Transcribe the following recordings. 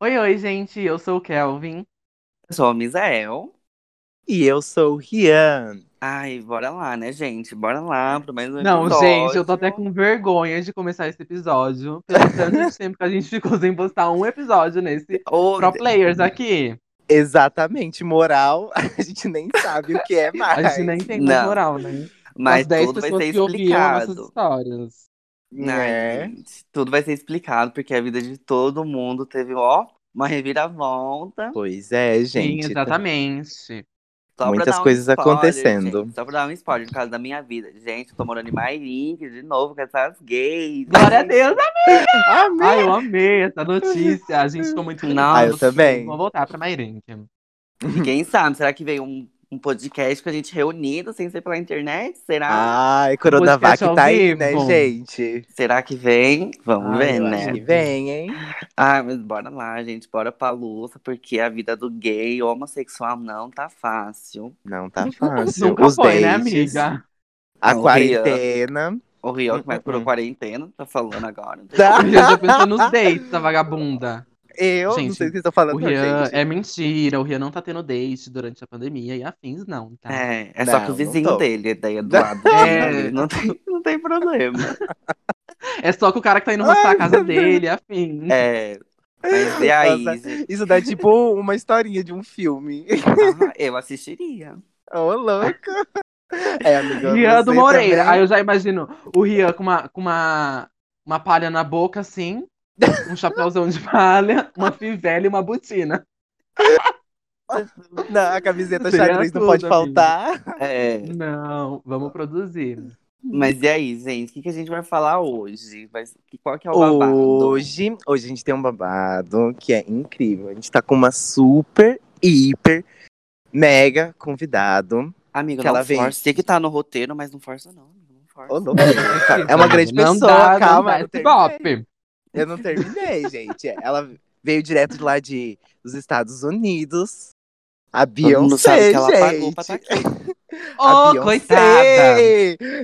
Oi, oi, gente, eu sou o Kelvin. Eu sou a Misael. E eu sou o Rian. Ai, bora lá, né, gente? Bora lá para mais um Não, episódio. gente, eu tô até com vergonha de começar esse episódio. Pelo tanto tempo que a gente ficou sem postar um episódio nesse Ô, Pro Players aqui. Exatamente, moral, a gente nem sabe o que é mais. A gente nem tem mais moral, né? Mas As 10 tudo vai ser que ouviam nossas explicado. histórias. Né? gente, tudo vai ser explicado, porque a vida de todo mundo teve, ó, uma reviravolta. Pois é, Sim, gente. exatamente. Só pra Muitas dar um coisas spoiler, acontecendo. gente, só pra dar um spoiler, no caso da minha vida. Gente, eu tô morando em Mairink de novo com essas gays. Glória a Deus! Amém. Ai, eu amei essa notícia. A gente ficou muito. Não, Ah, eu também. Vou voltar pra Mairink. E quem sabe, será que veio um, um podcast com a gente reunido sem ser pela internet? Será? Ai, Coronavac ao tá aí, né, gente? Será que vem? Vamos Ai, ver, né? acho Que vem, hein? Ah, mas bora lá, gente. Bora pra luta, porque a vida do gay homossexual não tá fácil. Não tá fácil. Nunca Os foi, né, dates, amiga? A Não, quarentena. O Rio que vai por Hum, hum. quarentena, tá falando agora. Tá? Eu já pensou nos dates da vagabunda. Eu não Gente, sei o que vocês estão falando, O não, Rian gente. é mentira, o Rian não tá tendo date durante a pandemia e afins, não, tá? É, é só Não, que o não vizinho dele, daí é do lado. É. Não, tem, não tem problema. É só que o cara que tá indo mostrar a casa dele, afins. É. Mas e aí? Nossa? Isso dá tipo uma historinha de um filme. Ah, eu assistiria. Ô, louca. É, amiga. Rian do Moreira. também- Aí eu já imagino o Rian com uma, com uma, uma palha na boca, assim, um chapéuzão de palha, uma fivela e uma botina. Não, a camiseta Seria xadrez não pode amiga. faltar. É. Não, vamos produzir. Mas e aí, gente? O que, que a gente vai falar hoje? Vai, qual que é o babado? Hoje, hoje a gente tem um babado que é incrível. A gente tá com uma super, hiper, mega convidado. Amigo, que não ela vem- força. Tem que estar no roteiro, mas não força não. amigo, Não força. Ô, louco. É uma grande Não pessoa, dá, não calma. dá esse terminei. golpe. Eu não terminei, gente. Ela veio direto de lá de, dos Estados Unidos. A Beyoncé, que ela pagou gente. pra estar aqui. A Ô, Beyoncé. coitada!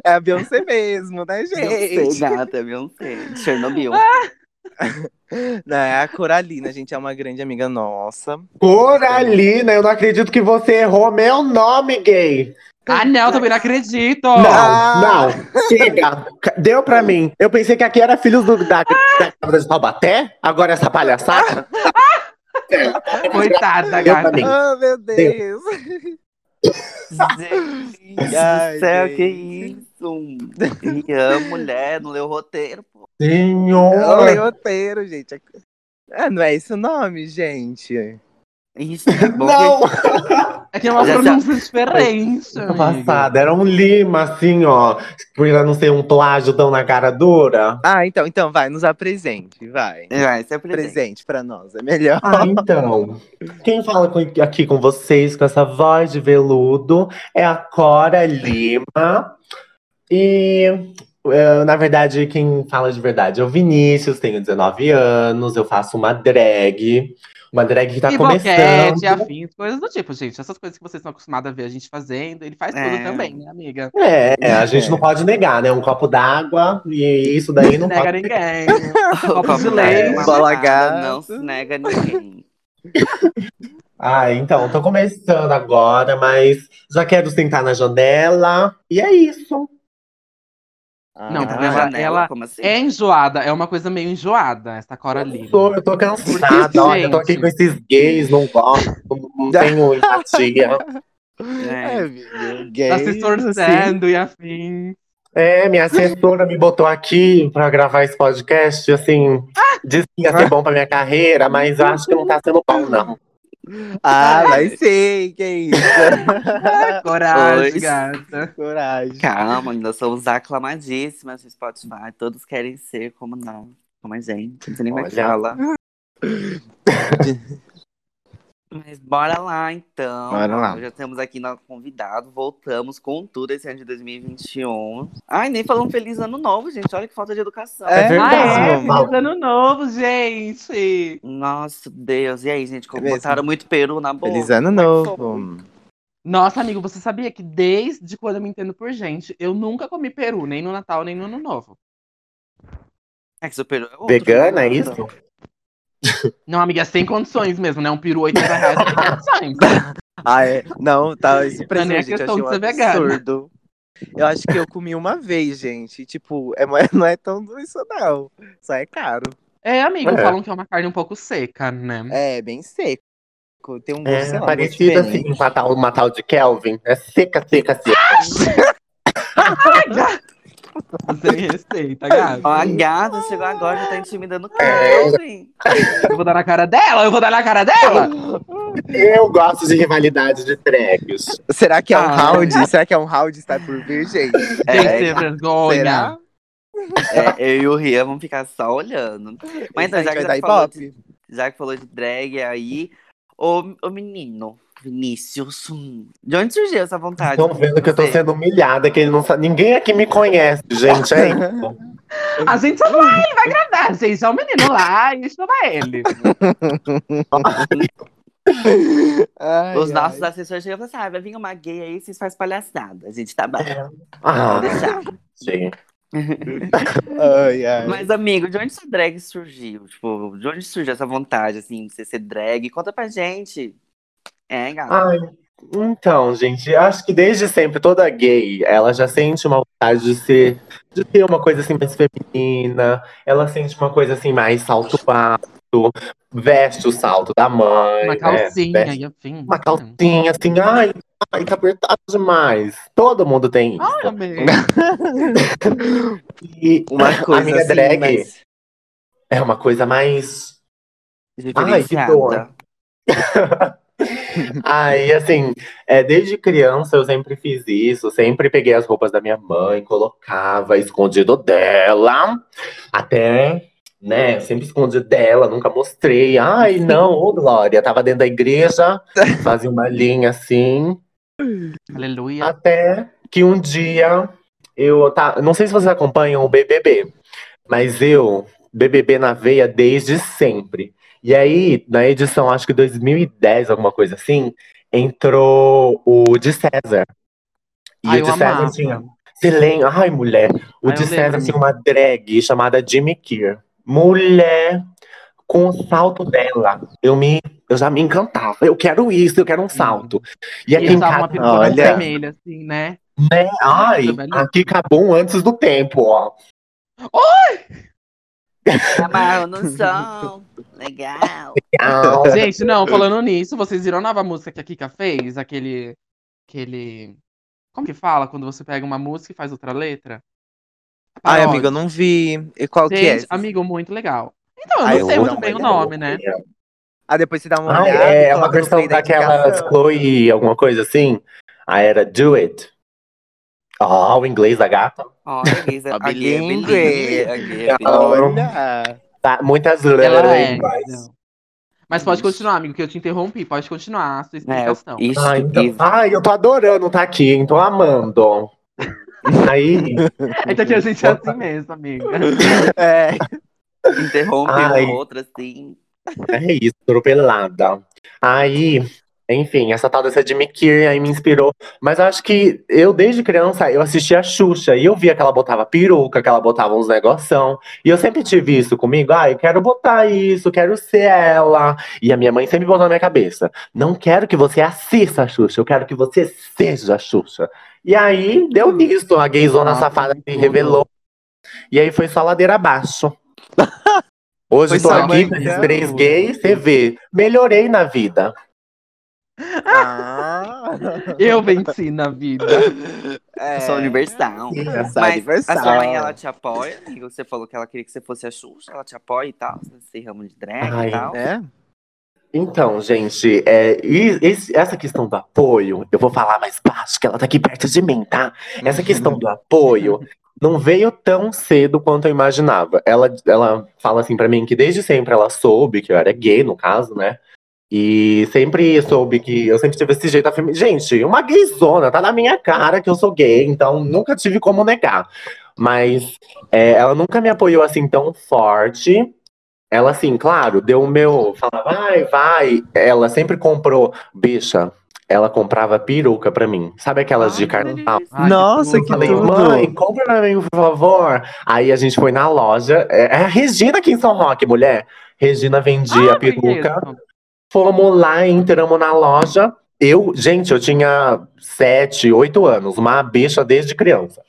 É a Beyoncé mesmo, né, Beyoncé, gente? gata, Beyoncé. De Chernobyl. Não, é a Coralina, gente, é uma grande amiga nossa. Coralina, eu não acredito que você errou meu nome, gay. Ah, não, também não acredito! Não, Ah. não, chega. Deu pra mim. Eu pensei que aqui era filhos do, da, da Câmara de Taubaté, agora essa palhaçada. Coitada, Eu também. gata. Oh, meu Deus. Gente Ai, do céu, que isso? Rian, mulher, não leu o roteiro, pô. É o Senhor. roteiro, gente. É, não é esse o nome, gente. Isso, é bom Não, É que é uma Já- pronúncia diferente. Ano amiga. passado era um lima, assim, ó. Pra não ser um plágio tão na cara dura. Ah, então, então vai, nos apresente, vai. Vai, se apresenta. Presente pra nós, é melhor. Ah, então. Quem fala com- aqui com vocês com essa voz de veludo é a Cora Lima. E, eh, na verdade, quem fala de verdade é o Vinícius, tenho 19 anos, eu faço uma drag. Uma drag que tá e começando. boquete, afins, coisas do tipo, gente. Essas coisas que vocês estão acostumados a ver a gente fazendo, ele faz tudo É. também, né, amiga? É, a gente não pode negar, né? Um copo d'água e isso daí não nega pode. ninguém. O Copo de leite. é gato. Não se nega ninguém. Ah, então, tô começando agora, mas já quero sentar na janela. E é isso. Não, Ah, porque Na ela- ela como assim? É enjoada, é uma coisa meio enjoada, essa Cora Lima. Tô, eu tô cansada, olha, eu tô aqui com esses gays, não gosto, não tenho empatia. É. É, viu? Gay, Tá se assim. torcendo e afim. É, minha assessora me botou aqui pra gravar esse podcast, assim, disse que ia ser bom pra minha carreira, mas eu acho que não tá sendo bom, não. Ah, vai ser, que isso. Coragem, Pois. gata. Coragem. Calma, ainda somos aclamadíssimas no Spotify. Todos querem ser como nós, como a gente. Não sei nem como é fala. Mas bora lá, então. Bora lá. Já temos aqui nosso convidado. Voltamos com tudo esse ano de 2021. Ai, nem falamos feliz ano novo, gente. Olha que falta de educação. É verdade. Ah, é? Feliz ano novo, gente! Nossa, Deus. E aí, gente? Como É botaram muito peru na boca? Feliz ano é novo. Nossa, amigo, você sabia que desde quando eu me entendo por gente, eu nunca comi peru, nem no Natal, nem no Ano Novo. É que seu peru é outro, Vegana, né? é isso? Não, amiga, sem condições mesmo, né? Um peru 80 reais sem condições. Ah, é? Não, tá. Esse Não é preço, nem a gente, achei de um absurdo. Eu acho que eu comi uma vez, gente. Tipo, é, não é tão isso, não. Só é caro. É, amigo, É. falam que é uma carne um pouco seca, né? É, bem seco. Tem um gosto, É sei lá, gosto parecido assim, diferente. uma tal, uma tal de Kelvin. É seca, seca, seca. Sem receita, gato. Ó, a gata chegou agora, já tá intimidando o É. Kelvin. Eu vou dar na cara dela, eu vou dar na cara dela. Eu gosto de rivalidade de drags. Será que é um Ah. round? Será que é um round está por vir, gente? Tem É, que ter vergonha. Será? é, eu e o Rian vamos ficar só olhando. Mas então, já vai que, dar já, falou ibope. de, já que falou de drag aí, ô, ô menino, Vinícius, de onde surgiu essa vontade? Estão vendo que eu tô sendo humilhada, que ele não sabe. Ninguém aqui me conhece, gente. É isso. A gente só vai, ele vai agradar. Gente, só o menino lá e chama ele. Ai, Os ai. nossos assessores chegam e falam assim: ah, vai vir uma gay aí, vocês fazem palhaçada. A gente tá bom. Ah, Pode deixar. gente. Ai, ai. Mas, amigo, de onde sua drag surgiu? Tipo, de onde surgiu essa vontade, assim, de você ser drag? Conta pra gente. É, gata. Ai, então, gente, acho que desde sempre toda gay, ela já sente uma vontade de ser, de ter uma coisa assim mais feminina. Ela sente uma coisa assim mais salto alto, veste o salto da mãe, Uma né? calcinha Veste e afim. uma calcinha assim, ai, ai, tá apertado demais. Todo mundo tem isso. Ai, amigo. E Uma coisa minha assim, drag mas- é uma coisa mais Diferenciada. dor. Aí, assim, é, desde criança eu sempre fiz isso, sempre peguei as roupas da minha mãe, colocava escondido dela, até, né, sempre escondi dela, nunca mostrei. Ai, não, ô Glória, tava dentro da igreja, fazia uma linha assim, Aleluia. até que um dia eu tá, não sei se vocês acompanham o BBB, mas eu BBB na veia desde sempre. E aí, na edição, acho que 2010, alguma coisa assim, entrou o de César. E Ai, o de César amava. tinha. Você lembra? Ai, mulher. O Ai, de César tinha uma drag chamada Jimmy Kier. Mulher, com o salto dela, eu, me, eu já me encantava. Eu quero isso, eu quero um salto. E E aqui em casa, uma olha. vermelha, assim, né? né? Ai, aqui acabou antes do tempo, ó. Amarro no som. Legal. Gente, não, falando nisso, vocês viram a nova música que a Kika fez? Aquele. Aquele. Como que fala quando você pega uma música e faz outra letra? Ai, amiga, eu não vi. E qual que é? Gente, amigo, muito legal. Então, eu Ai, não eu sei vou muito bem o nome, né? Ah, depois você dá uma Ai, olhada. é, é uma versão play da daquelas indicação. Chloe, alguma coisa assim. A era Do It. Ó, o inglês da gata. Olha, a gay, A a gay é é. Tá, muitas Ela é. Mas pode continuar, amigo, que eu te interrompi. Pode continuar a sua É, explicação. isso, Ai, então, isso. ai, eu tô adorando tá aqui, hein? Tô amando. Aí, É que aqui a gente é assim mesmo, amiga. É. Interrompe Ai. uma outra, assim. é isso, atropelada. Aí, enfim, essa tal dessa Jimmy Kier aí me inspirou. Mas eu acho que eu, desde criança, eu assistia a Xuxa e eu via que ela botava peruca, que ela botava uns negoção. E eu sempre tive isso comigo. Ah, eu quero botar isso, quero ser ela. E a minha mãe sempre botou na minha cabeça: não quero que você assista a Xuxa, eu quero que você seja a Xuxa. E aí, deu nisso. A gayzona Ah, safada se revelou. E aí foi só ladeira abaixo. Hoje Foi tô aqui com três gays, você vê. Melhorei na vida. Ah. Eu venci na vida. É. Eu sou universal. Sim, Essa Mas universal. a sua mãe, ela te apoia, amigo? Você falou que ela queria que você fosse a Xuxa, ela te apoia e tal, nesse ramo de drag Ai, e tal. É? Então, gente, é, e esse- essa questão do apoio, eu vou falar mais baixo, que ela tá aqui perto de mim, tá? Essa questão do apoio não veio tão cedo quanto eu imaginava. Ela, ela fala assim pra mim que desde sempre ela soube que eu era gay, no caso, né? E sempre soube que eu sempre tive esse jeito afeminado. Gente, uma gayzona, tá na minha cara que eu sou gay, então nunca tive como negar. Mas é, ela nunca me apoiou assim tão forte. Ela, assim, claro, deu o meu. Falava, vai, vai. Ela sempre comprou, bicha. ela comprava peruca pra mim. Sabe aquelas de Ai, que carnaval? Ai, Nossa, que Falei, tudo. mãe, compra pra mim, por favor. Aí a gente foi na loja. É é a Regina aqui em São Roque, mulher. Regina vendia Ah, peruca. conheço. Fomos lá, entramos na loja. Eu, gente, eu tinha sete, oito anos, uma bicha desde criança.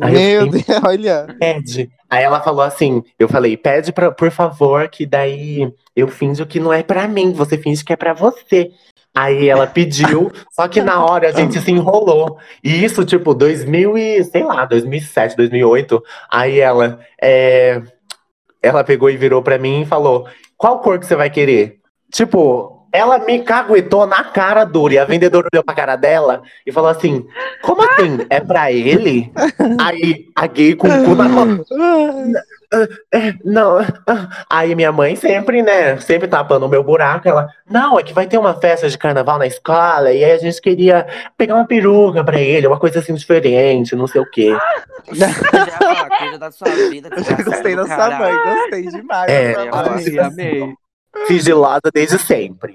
Aí eu Meu fiquei, Deus, olha. pede. Aí ela falou assim: eu falei, pede pra, por favor, que daí eu finjo que não é pra mim, você finge que é pra você. Aí ela pediu, só que na hora a gente se enrolou. E isso, tipo, 2000 e, sei lá, 2007, 2008. Aí ela, é, ela pegou e virou pra mim e falou: qual cor que você vai querer? Tipo, ela me caguetou na cara dura. E a vendedora olhou pra cara dela e falou assim: Como assim? É pra ele? Aí a gay com o cu na mão. Não. Aí minha mãe sempre, né? Sempre tapando o meu buraco. Ela, não, é que vai ter uma festa de carnaval na escola. E aí a gente queria pegar uma peruca pra ele, uma coisa assim diferente, não sei o quê. Cuida da sua vida. Gostei da sua mãe, gostei demais. É, da sua mãe. Ai, amei. Sigilosa desde sempre.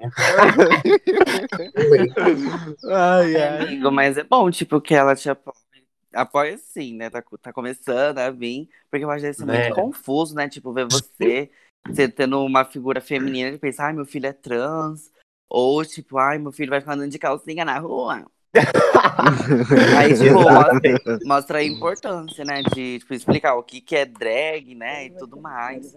Ai, É, ai. amigo, mas é bom, tipo, que ela te apoia. Apoia sim, né? Tá, tá começando a vir. Porque eu acho ser É. muito confuso, né? Tipo, ver você, você tendo uma figura feminina e pensar, ai, meu filho é trans. Ou, tipo, ai, meu filho vai ficar andando de calcinha na rua. Aí, tipo, mostra, mostra a importância, né? De tipo, explicar o que, que é drag, né? E tudo mais.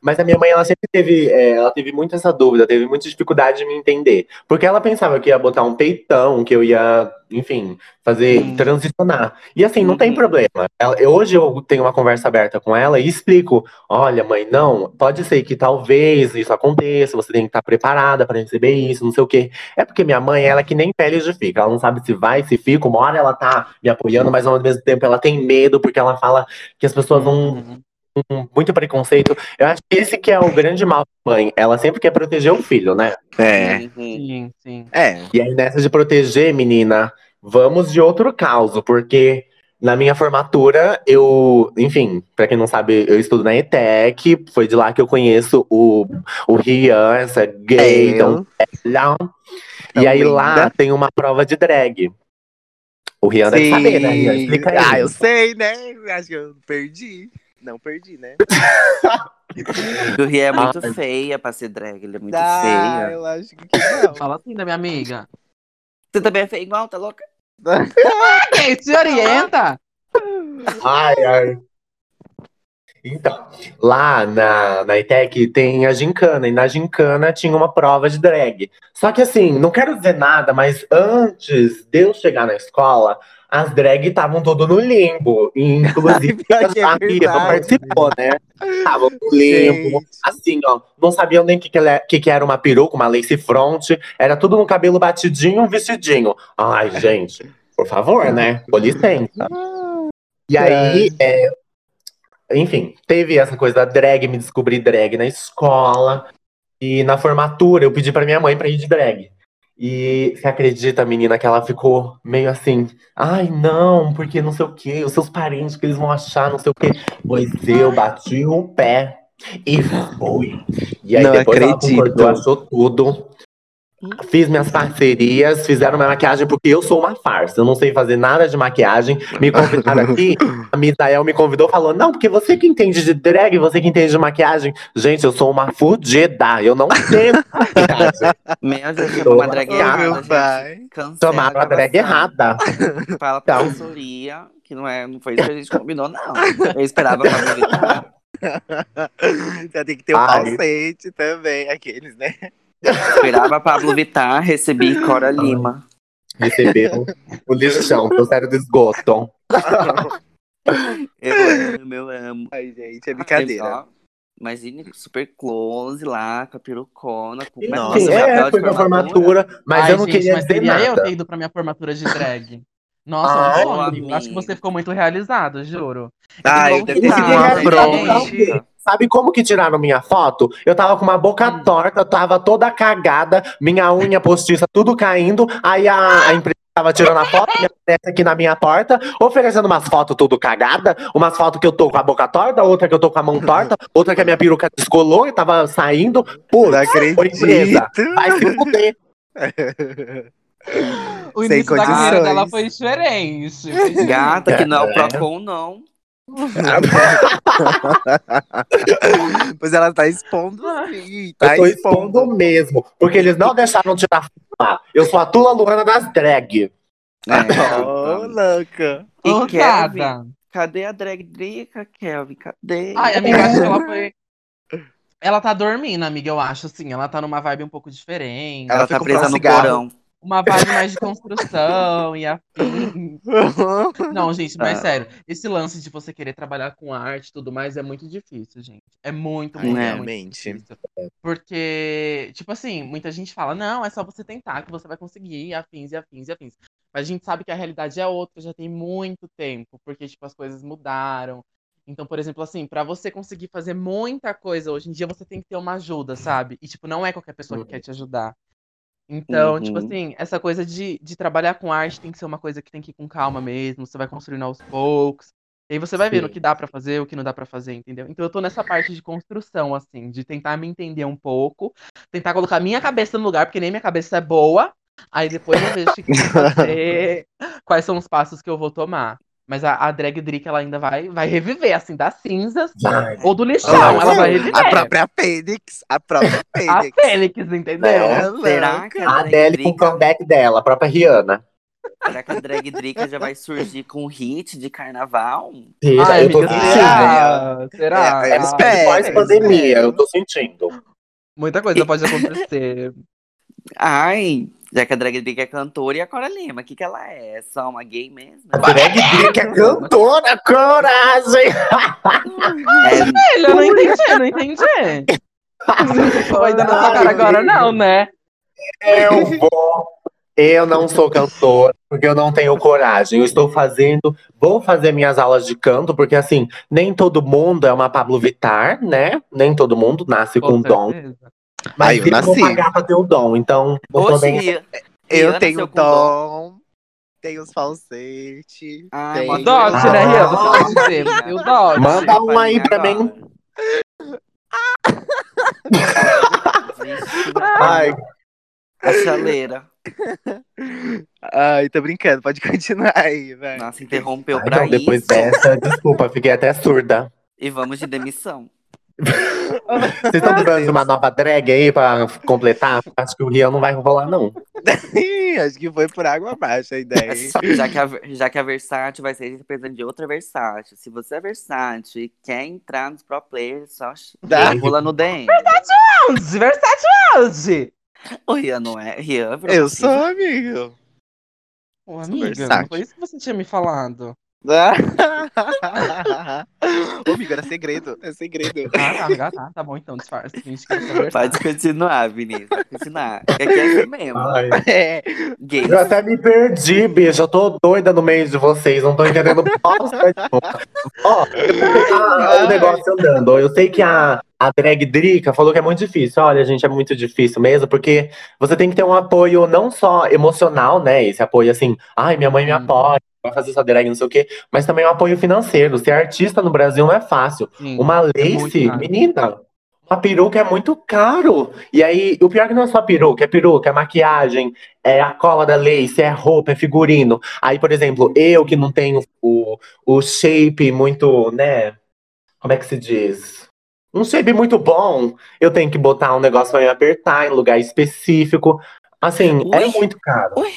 Mas a minha mãe, ela sempre teve, é, ela teve muito essa dúvida, teve muita dificuldade de me entender. Porque ela pensava que ia botar um peitão, que eu ia, enfim, fazer, transicionar. E assim, não tem Uhum. problema. Ela- eu- hoje eu tenho uma conversa aberta com ela e explico: olha, mãe, não, pode ser que talvez isso aconteça, você tem que estar preparada para receber isso, não sei o quê. É porque minha mãe, ela é que nem pele de fica, ela não sabe se vai, se fica. Uma hora ela tá me apoiando, mas ao mesmo tempo ela tem medo, porque ela fala que as pessoas não Uhum. Com muito preconceito. Eu acho que esse que é o grande mal da mãe. Ela sempre quer proteger o filho, né? É, Uhum. Sim, sim. é. E aí, nessa de proteger, menina, vamos de outro caso, porque na minha formatura, eu, enfim, pra quem não sabe, eu estudo na ETEC, foi de lá que eu conheço o, o Rian, essa gay, É. E aí lá linda. tem uma prova de drag. O Rian deve saber, né, Rian? Explica aí. Ah, eu sei, né? Acho que eu perdi. Não perdi, né? O Ria é muito Ai. feia pra ser drag, ele é muito ah, feia. eu acho que não. Fala assim da minha amiga. Você também é feia igual, tá louca? Quem se orienta? Ai, ai. Então, lá na, na ITEC tem a gincana, e na gincana tinha uma prova de drag. Só que assim, não quero dizer nada, mas antes de eu chegar na escola, as drag estavam tudo no limbo. Inclusive, que é a Bia não participou, né? Estavam no limbo. Gente. Assim, ó, não sabiam nem o que, que, ela- que, que era uma peruca, uma lace front. Era tudo no cabelo batidinho, um vestidinho. Ai, gente, por favor, né? Com licença. E aí, é, enfim, teve essa coisa da drag, me descobri drag na escola. E na formatura eu pedi pra minha mãe pra ir de drag. E você acredita, menina, que ela ficou meio assim, ai não, porque não sei o quê, os seus parentes que eles vão achar, não sei o quê. Pois eu bati o pé e fui. E aí Não depois ela acredito. concordou, achou tudo. Fiz minhas parcerias, fizeram minha maquiagem, porque eu sou uma farsa. Eu não sei fazer nada de maquiagem. Me convidaram aqui, a Misael me convidou, falou: Não, porque você que entende de drag, você que entende de maquiagem. Gente, eu sou uma fudida. Eu não sei maquiagem. Meu Deus, chamou uma drag errada, Tomaram a drag errada. Fala pra Então. assessoria, que não, é, não foi isso que a gente combinou, não. Eu esperava pra duvidar. Já tem que ter o Ai. falsete também, aqueles, né? Esperava Pablo Vittar, recebi Cora Lima. Recebeu o lixão, o sério do esgoto. Eu amo, eu amo. Ai, gente, é brincadeira. Imagine super close lá, com a perucona, com Nossa, é, foi pra formatura, mas Ai, eu não gente, queria mas dizer seria eu nada. ter ido pra minha formatura de drag. Nossa, Ai, um sonho, amigo. Acho que você ficou muito realizado, juro. Ah, eu ter sido uma gente? Sabe como que tiraram minha foto? Eu tava com uma boca Hum. torta, eu tava toda cagada, minha unha postiça tudo caindo. Aí a, a empresa tava tirando a foto, me aparece aqui na minha porta, oferecendo umas fotos tudo cagada, umas fotos que eu tô com a boca torta, outra que eu tô com a mão torta, outra que a minha peruca descolou e tava saindo. Pô, Não ô, empresa, acredito. vai se fuder. O Sem início da carreira condições. dela foi diferente. Foi diferente. Gata, que não é o É. Procon, não. pois ela tá expondo sim, tá eu tô expondo mesmo. Porque eles não deixaram tirar foto lá. Eu sou a Tula Luana das drag. É, Ô, louca. E Ô, Kelvin? Cadê a drag Drica, Kelvin? Cadê? Ai, amiga, acho que ela foi. Ela tá dormindo, amiga, eu acho, assim. Ela tá numa vibe um pouco diferente. Ela Ela foi tá presa um no cigarro. porão. Uma vibe mais de construção e afim. Não, gente, mas Ah. sério, esse lance de você querer trabalhar com arte e tudo mais é muito difícil, gente. É muito, muito, É. muito Realmente. difícil. Porque, tipo assim, muita gente fala, não, é só você tentar que você vai conseguir, e afins e afins e afins. Mas a gente sabe que a realidade é outra, já tem muito tempo, porque, tipo, as coisas mudaram. Então, por exemplo, assim, pra você conseguir fazer muita coisa hoje em dia, você tem que ter uma ajuda, sabe? E, tipo, não é qualquer pessoa que quer te ajudar. Então, tipo Uhum. assim, essa coisa de, de trabalhar com arte tem que ser uma coisa que tem que ir com calma mesmo, você vai construindo aos poucos. E aí você vai vendo o Sim. que dá pra fazer, o que não dá pra fazer, entendeu? Então eu tô nessa parte de construção, assim, de tentar me entender um pouco, tentar colocar minha cabeça no lugar, porque nem minha cabeça é boa. Aí depois eu vejo o que fazer, quais são os passos que eu vou tomar. Mas a, a drag Drick, ela ainda vai, vai reviver, assim, das cinzas Vai. ou do lixão. Ela ela vai reviver. A própria Fênix. A própria A Fênix. Fênix, entendeu? É, Será que A a drag Adele com o comeback dela, a própria Rihanna. será que a drag Drica já vai surgir com um hit de carnaval? Filha, Ai, eu tô amiga, sentindo. será? Será? É, Ah, espero. Pós-pandemia, eu tô sentindo. Muita coisa pode acontecer. Ai, já que a drag Drica é cantora e a Cora Lima, o que que ela é? Só uma gay mesmo? Drag Drake é cantora, coragem! É, Ele, eu não entendi, eu não entendi. Foi dando cara agora, não, né? Eu vou. Eu não sou cantora, porque eu não tenho coragem. Eu estou fazendo, vou fazer minhas aulas de canto, porque assim, nem todo mundo é uma Pablo Vittar, né? Nem todo mundo nasce com, dom. Mas eu eu vou nasci. pagar pra ter o dom, então eu. Ria- Eu Rihanna tenho com dom. Tenho os falsetes. Ai, tenho- manda Dote, né, Rian? Você pode dizer, tem o dote. Manda um aí pra mim. Vixe, Ai, a chaleira. Ai, tô brincando. Pode continuar aí, velho. Nossa, interrompeu ai, pra depois isso. dessa, desculpa, fiquei até surda. E vamos de demissão. Vocês estão precisando de uma nova drag aí pra completar? Acho que o Rian não vai rolar, não. Acho que foi por água abaixo a ideia. Já que a, já que a Versátil vai ser representante de outra Versátil. Se você é Versátil e quer entrar nos pro players, só Dá. pula no DM. Onde? Versátil onde? O Rian não é? Rian virou Eu sou amigo. Ô, amiga, versátil. não foi isso que você tinha me falado. Ô, amigo, era segredo. É segredo. Ah, tá, amiga, tá, tá bom então, versátil. Pode continuar, Vinícius. Pode continuar. É que é assim mesmo. É. Gay. Eu até me perdi, bicho. Eu tô doida no meio de vocês. Não tô entendendo bosta nenhuma. Ó, pegar o negócio andando. Eu sei que a, a drag Drica falou que é muito difícil. Olha, gente, é muito difícil mesmo, porque você tem que ter um apoio não só emocional, né? Esse apoio assim, ai, minha mãe me Hum. apoia, vai fazer sua drag, não sei o quê, mas também um apoio financeiro. Ser artista no Brasil não é fácil. Sim. Uma muito lace, caro. menina, uma peruca é muito caro. E aí, o pior é que não é só peruca, é peruca, é maquiagem, é a cola da lace, é roupa, é figurino. Aí, por exemplo, eu que não tenho o, o shape muito, né? Como é que se diz? Um shape muito bom, eu tenho que botar um negócio pra me apertar em lugar específico. Assim, é Ui. muito caro. Ui.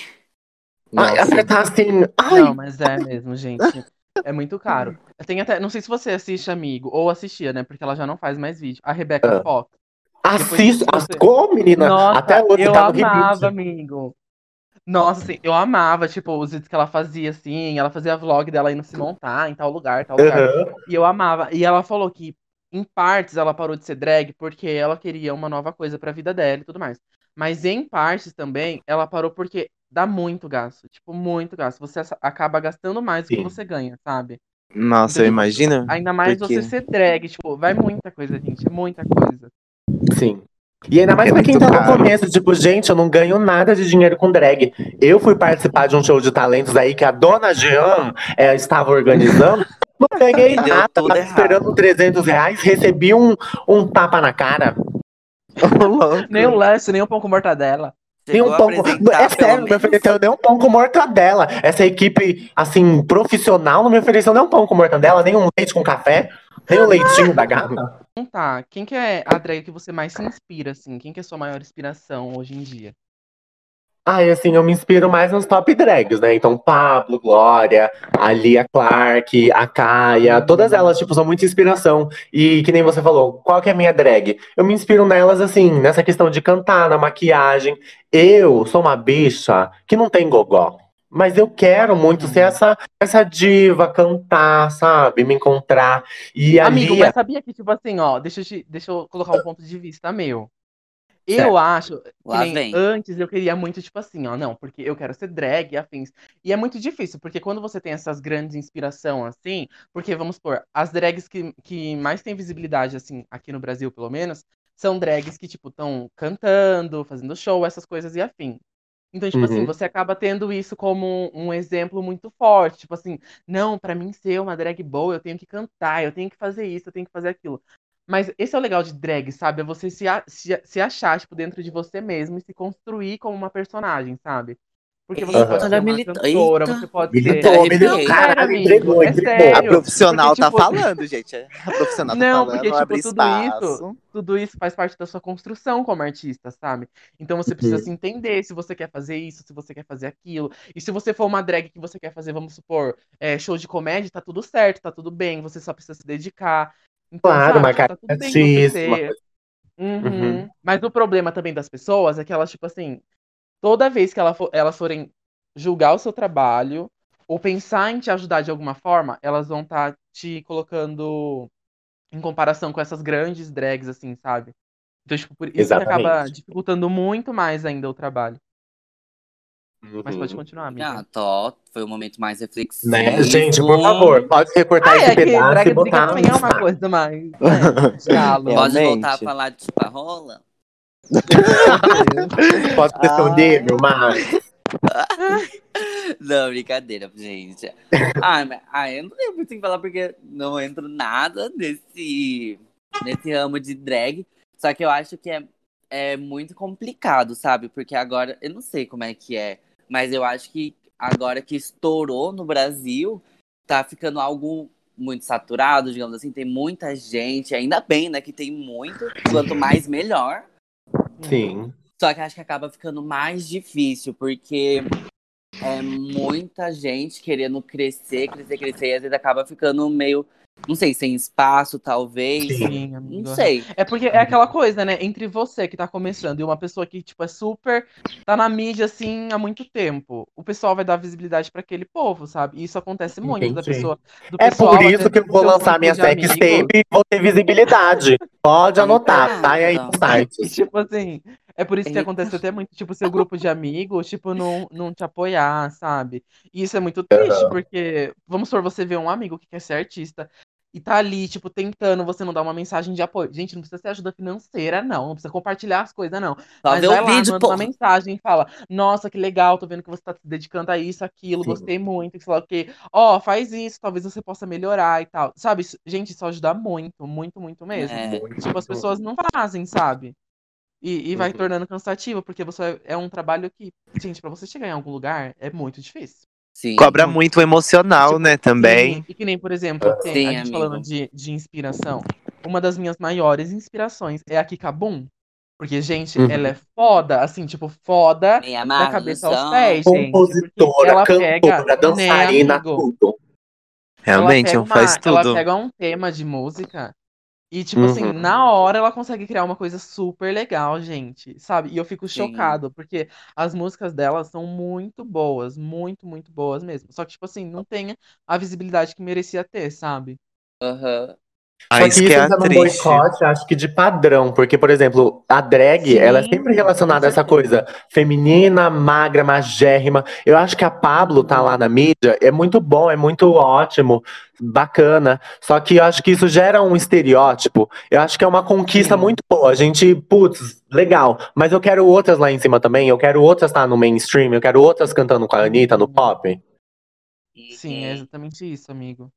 Ai, Nossa. apertar assim. Ai, Não, mas é mesmo, gente. É muito caro. Tem até, não sei se você assiste, amigo, ou assistia, né? Porque ela já não faz mais vídeo. A Rebecca Ah. Fox. assiste. depois você- Como, menina? Nossa, Até hoje eu tá no amava, amigo. Nossa, assim, eu amava, tipo, os vídeos que ela fazia, assim, ela fazia vlog dela indo se montar em tal lugar, tal lugar. Aham. E eu amava. E ela falou que, em partes, ela parou de ser drag porque ela queria uma nova coisa pra vida dela e tudo mais. Mas em partes também, ela parou porque dá muito gasto. Tipo, muito gasto. Você acaba gastando mais do que você ganha, sabe? Nossa, eu imagino. Ainda mais Porque- você ser drag, tipo, vai muita coisa, gente. É muita coisa. Sim. E ainda mais É pra quem tá no caro. começo, tipo, gente, eu não ganho nada de dinheiro com drag. Eu fui participar de um show de talentos aí que a dona Jean é, estava organizando. Não E deu nada, tudo tava errado. esperando 300 reais, recebi um, um tapa na cara. Nem o lanche, nem o pão com mortadela. Nem um pão com... É sério, não me ofereceu nem um pão com mortadela. Essa equipe, assim, profissional, não me ofereceu nem um pão com mortadela, nem um leite com café, nem um leitinho da gata. Então tá, quem que é a drag que você mais se inspira, assim? Quem que é a sua maior inspiração hoje em dia? Ai, assim, eu me inspiro mais nos top drags, né? Então, Pablo, Glória, a Lia Clark, a Kaia, todas elas, tipo, são muita inspiração. E que nem você falou, qual que é a minha drag? Eu me inspiro nelas, assim, nessa questão de cantar, na maquiagem. Eu sou uma bicha que não tem gogó. Mas eu quero muito ser essa, essa diva, cantar, sabe? Me encontrar. E a Amigo, Lia, mas sabia que, tipo assim, ó, deixa eu, te- deixa eu colocar um ponto de vista meu. Eu Certo. acho que nem antes eu queria muito, tipo assim, ó, não, porque eu quero ser drag e afins. E é muito difícil, porque quando você tem essas grandes inspiração assim, porque vamos supor, as drags que, que mais têm visibilidade, assim, aqui no Brasil, pelo menos, são drags que, tipo, estão cantando, fazendo show, essas coisas e afim. Então, tipo assim, Uhum. você acaba tendo isso como um exemplo muito forte. Tipo assim, não, pra mim ser uma drag boa, eu tenho que cantar, eu tenho que fazer isso, eu tenho que fazer aquilo. Mas esse é o legal de drag, sabe? É você se, a- se, se achar, tipo, dentro de você mesmo e se construir como uma personagem, sabe? Porque você Eita, pode ser uma milita- cantora, eita. você pode militou, ser... arrepiei. militou, amigo, entregou, é entregou. A profissional Porque, tá tipo, falando, gente. A profissional tá Não, falando, porque, tipo, tudo espaço. isso, tudo isso faz parte da sua construção como artista, sabe? Então você precisa Uhum. se entender se você quer fazer isso, se você quer fazer aquilo. E se você for uma drag que você quer fazer, vamos supor, é, show de comédia, tá tudo certo, tá tudo bem, você só precisa se dedicar. Então, Claro, sabe, uma tipo, tá tudo bem você. Uhum. Uhum. Mas o problema também das pessoas é que elas, tipo assim, toda vez que ela for- elas forem julgar o seu trabalho ou pensar em te ajudar de alguma forma, elas vão estar te colocando em comparação com essas grandes drags, assim, sabe? Então, tipo, por isso que acaba dificultando muito mais ainda o trabalho. Mas pode Uhum. continuar, amiga. Ah, Tó, foi um momento mais reflexivo. Né? Gente, por favor, pode recortar Ah, esse é que pedaço drag e botar também no é uma coisa mais. Né? Pode Realmente. voltar a falar de chupa-rola? Pode ter seu Ah. nível, mas. Não, brincadeira, gente. Ah, mas, ah, eu não tenho muito o que falar porque não entro nada nesse, nesse ramo de drag. Só que eu acho que é, é muito complicado, sabe? Porque agora, eu não sei como é que é, mas eu acho que agora que estourou no Brasil, tá ficando algo muito saturado, digamos assim. Tem muita gente, ainda bem, né? Que tem muito. Quanto mais, melhor. Sim. Só que acho que acaba ficando mais difícil, porque é muita gente querendo crescer, crescer, crescer, e às vezes acaba ficando meio, não sei, sem espaço, talvez. Sim, amigo. Não sei. É porque é aquela coisa, né? Entre você que tá começando e uma pessoa que, tipo, é super. tá na mídia, assim, há muito tempo. O pessoal vai dar visibilidade pra aquele povo, sabe? E isso acontece muito da Entendi. pessoa. Do É pessoal, por isso que eu vou lançar minha de sex amigos. tape e vou ter visibilidade. Pode anotar, tá aí Então. no site. Tipo assim, é por isso que acontece até muito, tipo, seu grupo de amigos, tipo, não, não te apoiar, sabe? E isso é muito triste, porque, vamos supor, você vê um amigo que quer ser artista e tá ali, tipo, tentando, você não dá uma mensagem de apoio. Gente, não precisa ser ajuda financeira, não. Não precisa compartilhar as coisas, não. Só Mas vai o lá, vídeo, manda uma pô. mensagem e fala: Nossa, que legal, tô vendo que você tá se dedicando a isso, aquilo, Sim. gostei muito, que sei lá o quê. Ó, faz isso, talvez você possa melhorar e tal. Sabe, gente, isso ajuda muito, muito, muito mesmo. É. Tipo, as pessoas não fazem, sabe? E, e vai Uhum. tornando cansativo, porque você é um trabalho que, gente, pra você chegar em algum lugar é muito difícil. Sim. Cobra muito emocional, Tipo, né, também. Sim, e que nem, por exemplo, tem, Sim, a gente amigo. falando de, de inspiração. Uma das minhas maiores inspirações é a Kika Boom. Porque, gente, Uhum. ela é foda, assim, tipo, foda da cabeça aos pés, gente. Compositora, ela cantora, pega, né, dançarina, amigo? tudo. Realmente, ela um pega, faz uma, ela tudo. pega um tema de música e, tipo assim, Uhum. na hora ela consegue criar uma coisa super legal, gente, sabe? E eu fico Sim. chocado, porque as músicas dela são muito boas, muito, muito boas mesmo. Só que, tipo assim, não tem a visibilidade que merecia ter, sabe? Aham. Ah, Só isso que isso é entra num boicote, acho que de padrão, porque, por exemplo, a drag, Sim, ela é sempre relacionada a essa coisa feminina, magra, magérrima. Eu acho que a Pablo tá lá na mídia, é muito bom, é muito ótimo, bacana. Só que eu acho que isso gera um estereótipo. Eu acho que é uma conquista Sim. muito boa. A gente, putz, legal, mas eu quero outras lá em cima também, eu quero outras estar no mainstream, eu quero outras cantando com a Anitta no pop. Sim, é exatamente isso, amigo.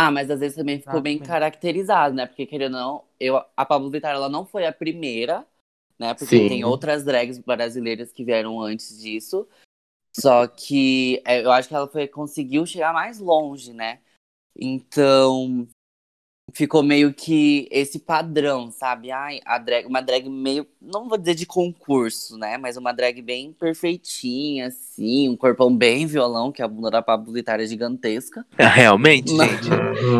Ah, mas às vezes também ficou bem caracterizado, né? Porque, querendo ou não, eu, a Pablo Vittar, ela não foi a primeira né? Porque Sim. tem outras drags brasileiras que vieram antes disso. Só que é, eu acho que ela foi, conseguiu chegar mais longe, né? Então ficou meio que esse padrão, sabe? Ai, a drag, uma drag meio, não vou dizer de concurso, né? Mas uma drag bem perfeitinha, assim, um corpão bem violão, que a bunda da Pablo Vittar é gigantesca. Realmente, Não. gente.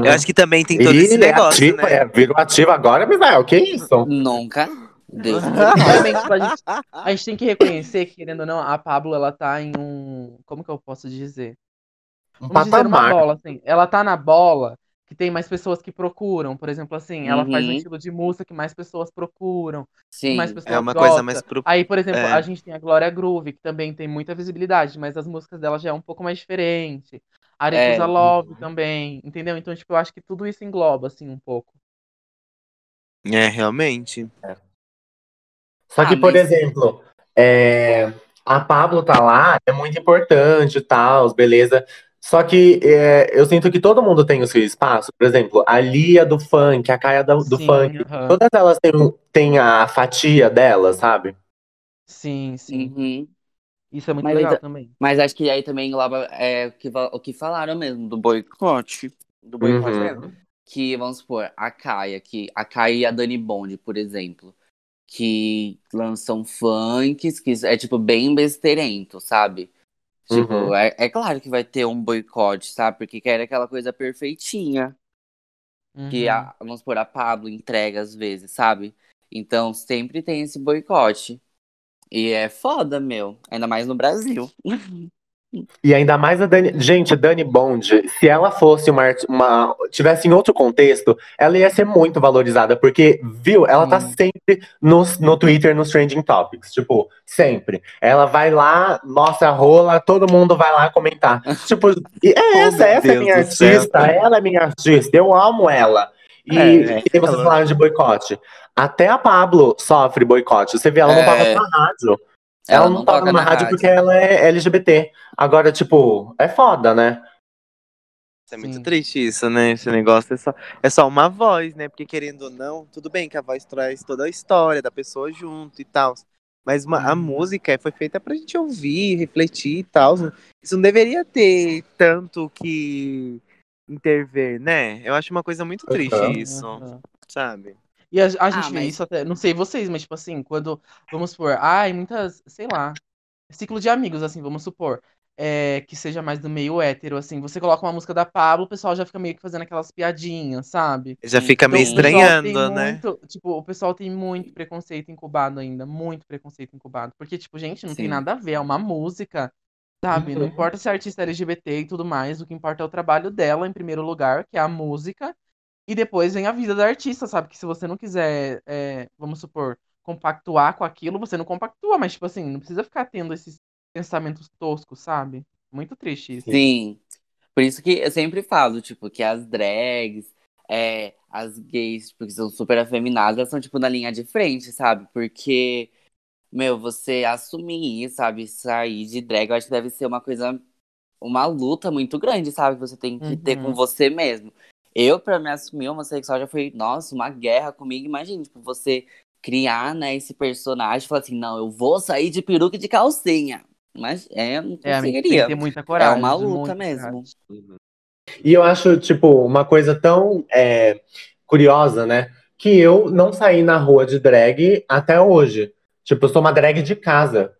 Eu acho que também tem todo esse Ih, é negócio, ativa, né? é, virou ativa agora, Misael. Que isso? Nunca. Deus tipo, a, gente, a gente tem que reconhecer que, querendo ou não, a Pablo, ela tá em um. Como que eu posso dizer? Um Vamos dizer patamar. bola, assim. Ela tá na bola que tem mais pessoas que procuram. Por exemplo, assim, ela faz um Uhum. estilo de música que mais pessoas procuram. Sim. mais pessoas É uma gostam. coisa mais pro. Aí, por exemplo, É. a gente tem a Glória Groove, que também tem muita visibilidade, mas as músicas dela já é um pouco mais diferente. A Aretusa É. Love também, entendeu? Então, tipo, eu acho que tudo isso engloba, assim, um pouco. É, realmente. Só que, Ah, por mas- exemplo, é, a Pablo tá lá, é muito importante e tal, beleza. Só que é, eu sinto que todo mundo tem o seu espaço. Por exemplo, a Lia do funk, a Caia do, do Sim, funk. aham. Todas elas têm, têm a fatia delas, sabe? Sim, sim. Uhum. Isso é muito Mas legal ainda- também. Mas acho que aí também engloba é, o, que, o que falaram mesmo, do boicote. Do boicote Uhum. mesmo. Que, vamos supor, a Caia, que, a Caia e a Dani Bond, por exemplo, que lançam funks, que é, tipo, bem besteirento, sabe? Tipo, Uhum. é, é claro que vai ter um boicote, sabe? Porque quer aquela coisa perfeitinha. Que, Uhum. a, vamos supor, a Pablo entrega às vezes, sabe? Então, sempre tem esse boicote. E é foda, meu. Ainda mais no Brasil. E ainda mais a Dani. Gente, Dani Bond, se ela fosse uma, uma. tivesse em outro contexto, ela ia ser muito valorizada, porque, viu, ela tá sempre no, no Twitter, nos Trending Topics. Tipo, sempre. Ela vai lá, mostra a rola, todo mundo vai lá comentar. tipo, é Oh, essa, meu essa é minha artista, ela é minha artista, eu amo ela. E, É, e vocês falaram de boicote. Até a Pablo sofre boicote. Você vê, ela não É. toca na rádio. Ela, não, toca na rádio porque ela é LGBT. Agora, tipo, é foda, né? É muito Sim. triste isso, né? Esse negócio é só, é só uma voz, né? Porque querendo ou não, tudo bem que a voz traz toda a história da pessoa junto e tal. Mas uma- a Uhum. música foi feita pra gente ouvir, refletir e tal. Isso não deveria ter tanto que intervir, né? Eu acho uma coisa muito triste Aham. isso, Aham. sabe? E a, a gente vê mas- isso até, não sei vocês, mas tipo assim, quando, vamos supor, ai, muitas, sei lá, ciclo de amigos, assim, vamos supor, é, que seja mais do meio hétero, assim, você coloca uma música da Pablo, o pessoal já fica meio que fazendo aquelas piadinhas, sabe? Já fica meio Então, o pessoal estranhando, tem né? muito, tipo, o pessoal tem muito preconceito incubado ainda, muito preconceito incubado, porque, tipo, gente, não tem Sim. nada a ver, é uma música, sabe? Não Uhum. importa se é artista LGBT e tudo mais, o que importa é o trabalho dela, em primeiro lugar, que é a música, e depois vem a vida da artista, sabe? Que se você não quiser, é, vamos supor, compactuar com aquilo, você não compactua, mas, tipo assim, não precisa ficar tendo esses pensamentos toscos, sabe? Muito triste isso. Sim. Por isso que eu sempre falo, tipo, que as drags, é, as gays, tipo, que são super afeminadas, elas são, tipo, na linha de frente, sabe? Porque, meu, você assumir, sabe, sair de drag, eu acho que deve ser uma coisa, uma luta muito grande, sabe? Que você tem que ter com Uhum. você mesmo. Eu, pra me assumir homossexual, já foi, nossa, uma guerra comigo. Imagina, tipo, você criar, né, esse personagem e falar assim, não, eu vou sair de peruca e de calcinha. Mas é, eu não É, tem conseguiria. ter muita É coragem. uma muita luta mesmo. coragem. E eu acho, tipo, uma coisa tão é, curiosa, né? Que eu não saí na rua de drag até hoje. Tipo, eu sou uma drag de casa.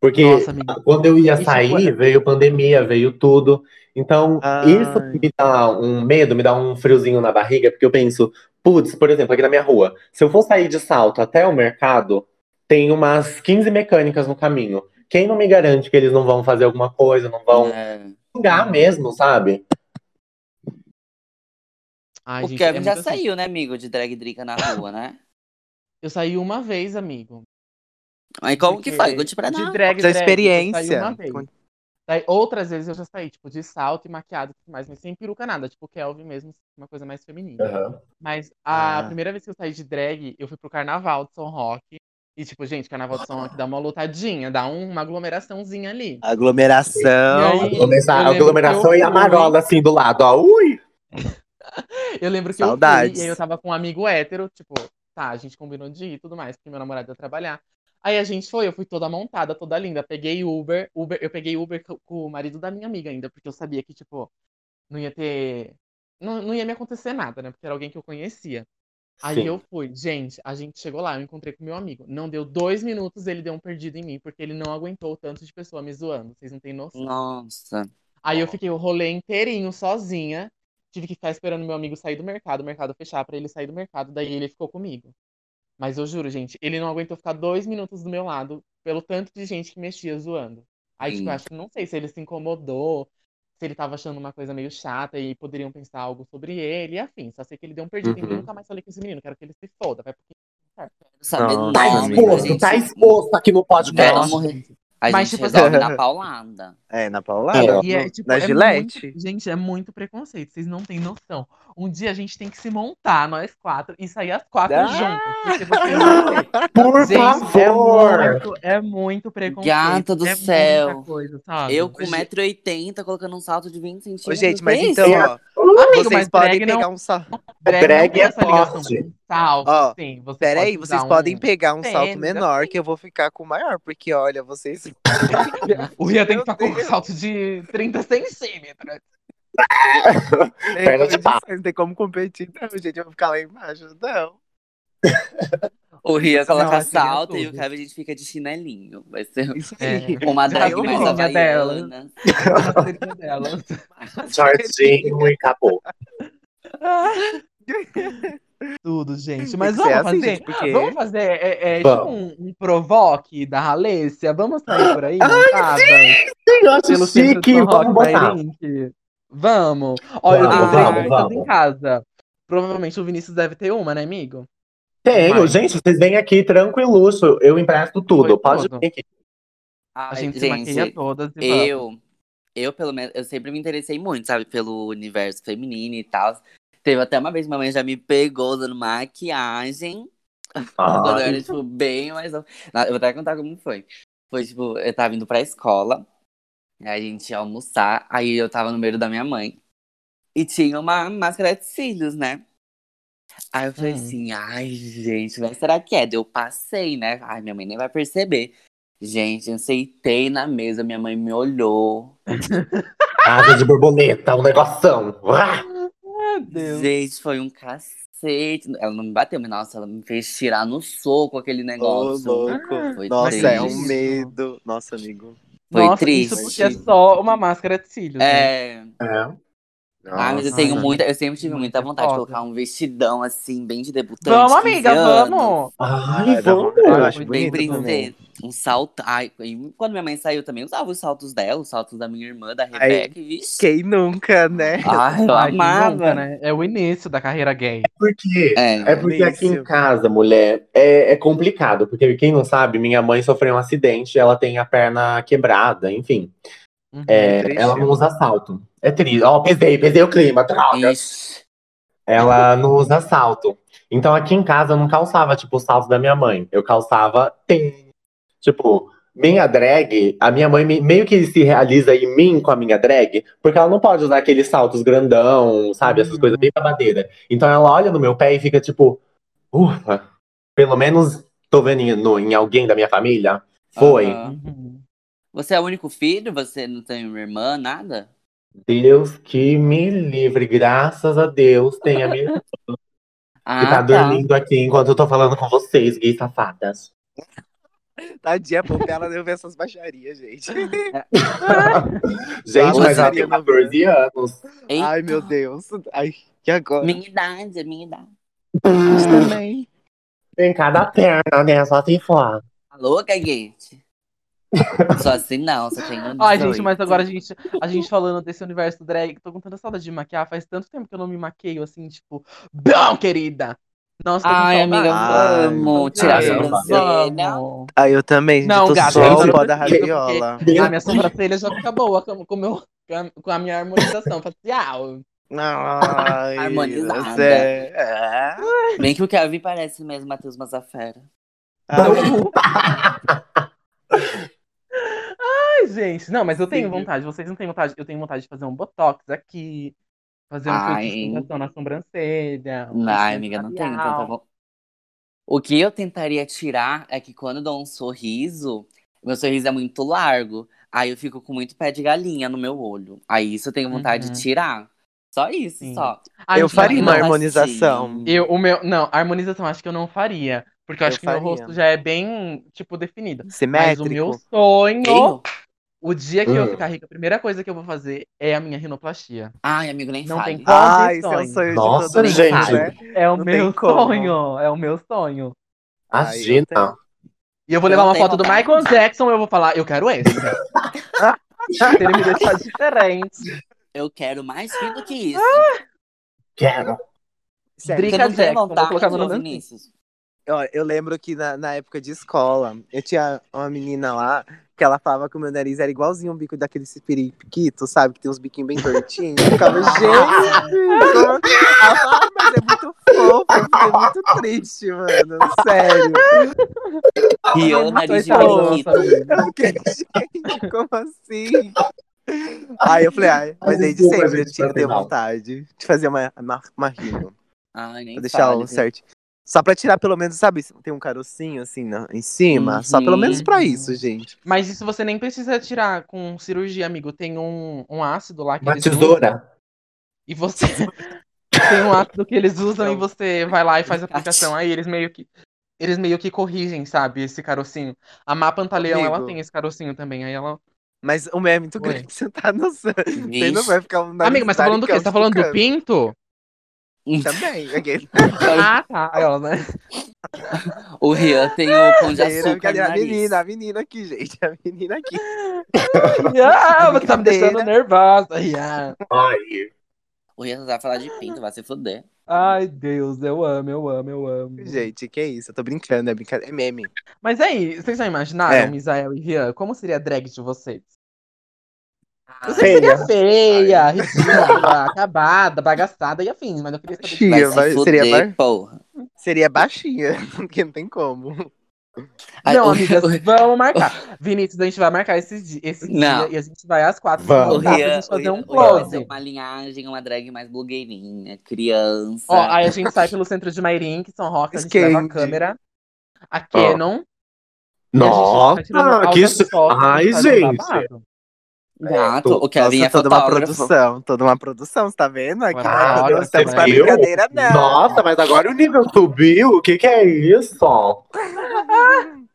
Porque Nossa, quando eu ia tipo, sair, veio pandemia, veio tudo. Então, Ai. isso me dá um medo, me dá um friozinho na barriga, porque eu penso, putz, por exemplo, aqui na minha rua, se eu for sair de salto até o mercado, tem umas 15 mecânicas no caminho. Quem não me garante que eles não vão fazer alguma coisa, não vão É. xingar mesmo, sabe? Ai, O gente, Kevin é já assim. saiu, né, amigo, de drag drica na rua, né? Eu saí uma vez, amigo. Mas como que Porque foi? Conte pra De nós. drag, Da drag, eu saí experiência. uma vez. Daí, outras vezes eu já saí, tipo, de salto e maquiado e tudo mais, mas sem peruca nada, tipo Kelvin mesmo, uma coisa mais feminina. Aham. Mas a Ah. primeira vez que eu saí de drag, eu fui pro carnaval de São Roque. E, tipo, gente, carnaval de São Roque dá uma lotadinha, dá um- uma aglomeraçãozinha ali. Aglomeração. E aí- Aglomeração, eu e a marola assim do lado, ó. Ui! Eu lembro que Saudades. eu fui, e aí eu tava com um amigo hétero, tipo, tá, a gente combinou de ir e tudo mais, porque meu namorado ia trabalhar. Aí a gente foi, eu fui toda montada, toda linda. Peguei Uber, Uber, eu peguei Uber co- com o marido da minha amiga ainda, porque eu sabia que, tipo, não ia ter. Não, não ia me acontecer nada, né? Porque era alguém que eu conhecia. Aí Sim. eu fui. Gente, a gente chegou lá, eu encontrei com meu amigo. Não deu dois minutos, ele deu um perdido em mim, porque ele não aguentou o tanto de pessoa me zoando. Vocês não têm noção. Nossa. Aí eu fiquei o rolê inteirinho sozinha. Tive que ficar esperando meu amigo sair do mercado, o mercado fechar pra ele sair do mercado. Daí ele ficou comigo. Mas eu juro, gente, ele não aguentou ficar dois minutos do meu lado pelo tanto de gente que mexia zoando. Aí, tipo, eu acho que não sei se ele se incomodou, se ele tava achando uma coisa meio chata e poderiam pensar algo sobre ele, e afim. Só sei que ele deu um perdido mim e Uhum. nunca mais falei com esse menino. Quero que ele se foda. Vai porque. Nossa, Tá exposto, gente. tá exposto aqui no podcast. A Mas, gente tipo, resolve assim- na paulada. É, na Paulada. É. E é, tipo, na é Gillette. muito- gente, é muito preconceito. Vocês não têm noção. Um dia a gente tem que se montar, nós quatro, e sair as quatro Ah! juntas. Têm. Por Gente, é favor! muito, é muito preconceito. Gata do é céu. Coisa? Eu com 1,80m colocando um salto de 20 Ô, centímetros. gente, mas que então, ó, Amigo, vocês podem não- pegar um salto. drag, drag é essa ligação forte. salto, Ó, sim. Você Peraí, pode vocês usar podem um- pegar um salto menor, que eu vou ficar com o maior, porque olha, vocês. O Ria tem que estar com um salto de 30 centímetros. Perna de pau. Não tem como competir, não, gente. Eu vou ficar lá embaixo, não. O Ria Não, coloca assim, é salto e o. Kevin a gente fica de chinelinho. Vai ser Isso É. aí. uma drag Eu mais havaiana. Dela. Shortinho e acabou. Tudo, gente. Mas vamos assim, fazer. gente, porque- Vamos fazer é, é, Vamos. tipo um, um provoque da Ralência? Vamos sair por aí, Ai, montadas? Sim, eu acho Pelo chique, São Roque, vamos. Bairink? Vamos. Eu tenho três vamos, em casa. Provavelmente o Vinícius deve ter uma, né, amigo? Tenho, Vai. gente, vocês vêm aqui tranquiluxo, eu empresto tudo. Foi Pode tudo. vir aqui. A Ai, gente, se todas e vamos. eu, eu pelo menos, eu sempre me interessei muito, sabe, pelo universo feminino e tal. Teve até uma vez que minha mãe já me pegou usando maquiagem. Quando eu Ai, era, tipo, bem mais. Eu vou até contar como foi. Foi, tipo, eu tava indo pra escola, a gente ia almoçar, aí eu tava no meio da minha mãe. E tinha uma máscara de cílios, né? Aí eu falei Hum. assim, ai, gente, mas será que é? Eu passei, né? Ai, minha mãe nem vai perceber. Gente, eu sentei na mesa, minha mãe me olhou. asa de borboleta, um negoção. Ah, Meu Deus. Gente, foi um cacete. Ela não me bateu, mas nossa, ela me fez tirar no soco aquele Ô, negócio. louco. Ah, Foi Nossa, é um triste. medo. Nossa, amigo. Foi Nossa, triste. isso porque é só uma máscara de cílios. né? É. é. Ah, mas eu tenho Ai, muita. Eu sempre tive muita vontade de colocar um vestidão assim, bem de debutante. Vamos, 15 amiga, anos, vamos! Ai, Ai, vamos. eu Ai, acho Bem princesa. Um salto. Ai, e quando minha mãe saiu também, eu usava os saltos dela, os saltos da minha irmã, da Ai, Rebeca. e Vixe. Quem nunca, né? Ai, eu Ai, amava. nunca, né? É o início da carreira gay. Porque É. É porque aqui em casa, mulher, é, é complicado. Porque quem não sabe, minha mãe sofreu um acidente, ela tem a perna quebrada, enfim. Uhum. É, ela não usa salto. É triste. Ó, pesei, pesei o clima, droga. Ixi. Ela não usa salto. Então aqui em casa eu não calçava, tipo, o salto da minha mãe. Eu calçava tênis. Tipo, minha drag, a minha mãe me- meio que se realiza em mim com a minha drag, porque ela não pode usar aqueles saltos grandão, sabe? Essas Uhum. coisas bem babadeira. Então ela olha no meu pé e fica tipo, ufa, pelo menos tô vendo em, no- em alguém da minha família. Foi. Uhum. Você é o único filho? Você não tem irmã, nada? Deus que me livre, graças a Deus, tem a minha que Ah, tá dormindo aqui enquanto eu tô falando com vocês, gays safadas. Tadinha, pô, ela deu ver essas baixarias, gente. Gente, mas ela tem Gostaria, não, 14 anos. Eita, Ai, meu Deus. Ai, que agora? Minha idade, minha idade. Também. Em cada perna, né? Só se for. Tá louca, gente? Só assim não, só tenho Ai, gente, 18. mas agora a gente, a gente falando desse universo drag, tô com tanta saudade de maquiar. Faz tanto tempo que eu não me maqueio assim, tipo, bom, querida! Nossa, Ai, amiga, vamos tirar a sobrancelha. Ah, eu também, gente. Não, tô gata, só o pó da raviola. A minha sobrancelha já fica boa com, com, meu, a- com a minha harmonização facial. Ai, Harmonizada. você é... Bem que o Kevin parece mesmo Matheus Mazafera. Ah, Ai, gente, não, mas eu tenho Sim. vontade. Vocês não têm vontade? Eu tenho vontade de fazer um botox aqui, fazer um de sustentação na sobrancelha. um Ai, amiga, não tenho tanta vontade. O que eu tentaria tirar é que quando eu dou um sorriso, meu sorriso é muito largo. Aí eu fico com muito pé de galinha no meu olho. Aí isso eu tenho vontade Uhum. de tirar. Só isso, Sim. só. Ai, eu faria uma harmonização. assim, Eu, o meu, não, a harmonização acho que eu não faria. Porque eu acho Eu que meu rosto já é bem, tipo, definido. Mas Simétrico. o meu sonho, Eu? O dia que eu Hum. ficar rica, a primeira coisa que eu vou fazer é a minha rinoplastia. Ai, amigo, nem Não fale. tem Ah, esse é o condições. sonho Nossa, de todo mundo, gente. né? É o Não meu como. sonho, é o meu sonho. Ai, eu Imagina. tenho. E eu vou Eu levar uma tenho foto do. Michael Jackson e eu vou falar, eu quero esse. Se ele me deixar diferente. Eu quero mais fino do que isso. Quero. Sério, Drica Jackson, vou colocar. Vinícius? Ó, eu lembro que na, na época de escola, eu tinha uma menina lá que ela falava que o meu nariz era igualzinho um bico daquele periquito, sabe? Que tem uns biquinhos bem tortinhos. Eu ficava, gente, ela falava, "Ah, mas é muito fofo. Eu fiquei muito triste, mano. Sério. Rian, nariz de Coitada da periquito. Eu fiquei, gente, como assim? Aí eu falei, ai, mas desde Desculpa, sempre eu gente, tinha ter vontade de fazer uma, uma, uma rima. Ai, nem Pra deixar fale, o certo. Só pra tirar pelo menos, sabe, tem um carocinho assim na- em cima. Só pelo Uhum. menos pra isso, gente. Mas isso você nem precisa tirar com cirurgia, amigo. Tem um, um ácido lá que Uma eles usam. tesoura. E você. Tem um ácido que eles usam e Então, você vai lá e faz a aplicação. Aí eles meio que. Eles meio que corrigem, sabe, esse carocinho. A Má Pantaleão, ela tem esse carocinho também. Aí ela. Mas o meu é muito Oi. grande, você tá no Você não vai ficar um Amigo, mas tá falando do quê? Você tá falando do pinto? Também. aquele- Ah, tá. Aí ela, né? O Rian tem o pão de açúcar brincadeira. A menina, a menina aqui, gente. A menina aqui. Ah, você tá me deixando nervosa. Ai. O Rian vai falar de pinto, vai se fuder. Ai, Deus, eu amo, eu amo, eu amo. Gente, que isso? Eu tô brincando, é brincadeira. É meme. Mas aí, vocês já imaginaram, É. Misael e Rian, como seria a drag de vocês? Eu sei que seria Feia. feia, ridícula, acabada, bagaçada e afins, mas eu queria saber. Tia, vai vai- se seria fuder, bar- porra. Seria baixinha, porque não tem como. Ai, Não, amigas, vamos marcar. Vinícius, a gente vai marcar esse, dia, esse Não. dia e a gente vai às quatro Vamos. O montar pra Rian, gente fazer um Rian- Rian ser close. uma linhagem, uma drag mais blogueirinha, criança. Ó, aí a gente sai pelo centro de Mairim, que São Roque, a gente leva a câmera, a Canon. Nossa, vai tirando que isso. Ai, um gente. Gato, o Kevin Nossa, é toda uma fotógrafo. produção, toda uma produção, você tá vendo? Aqui, Olha, não estamos pra brincadeira, não. Nossa, mas agora o nível subiu. O que que é isso?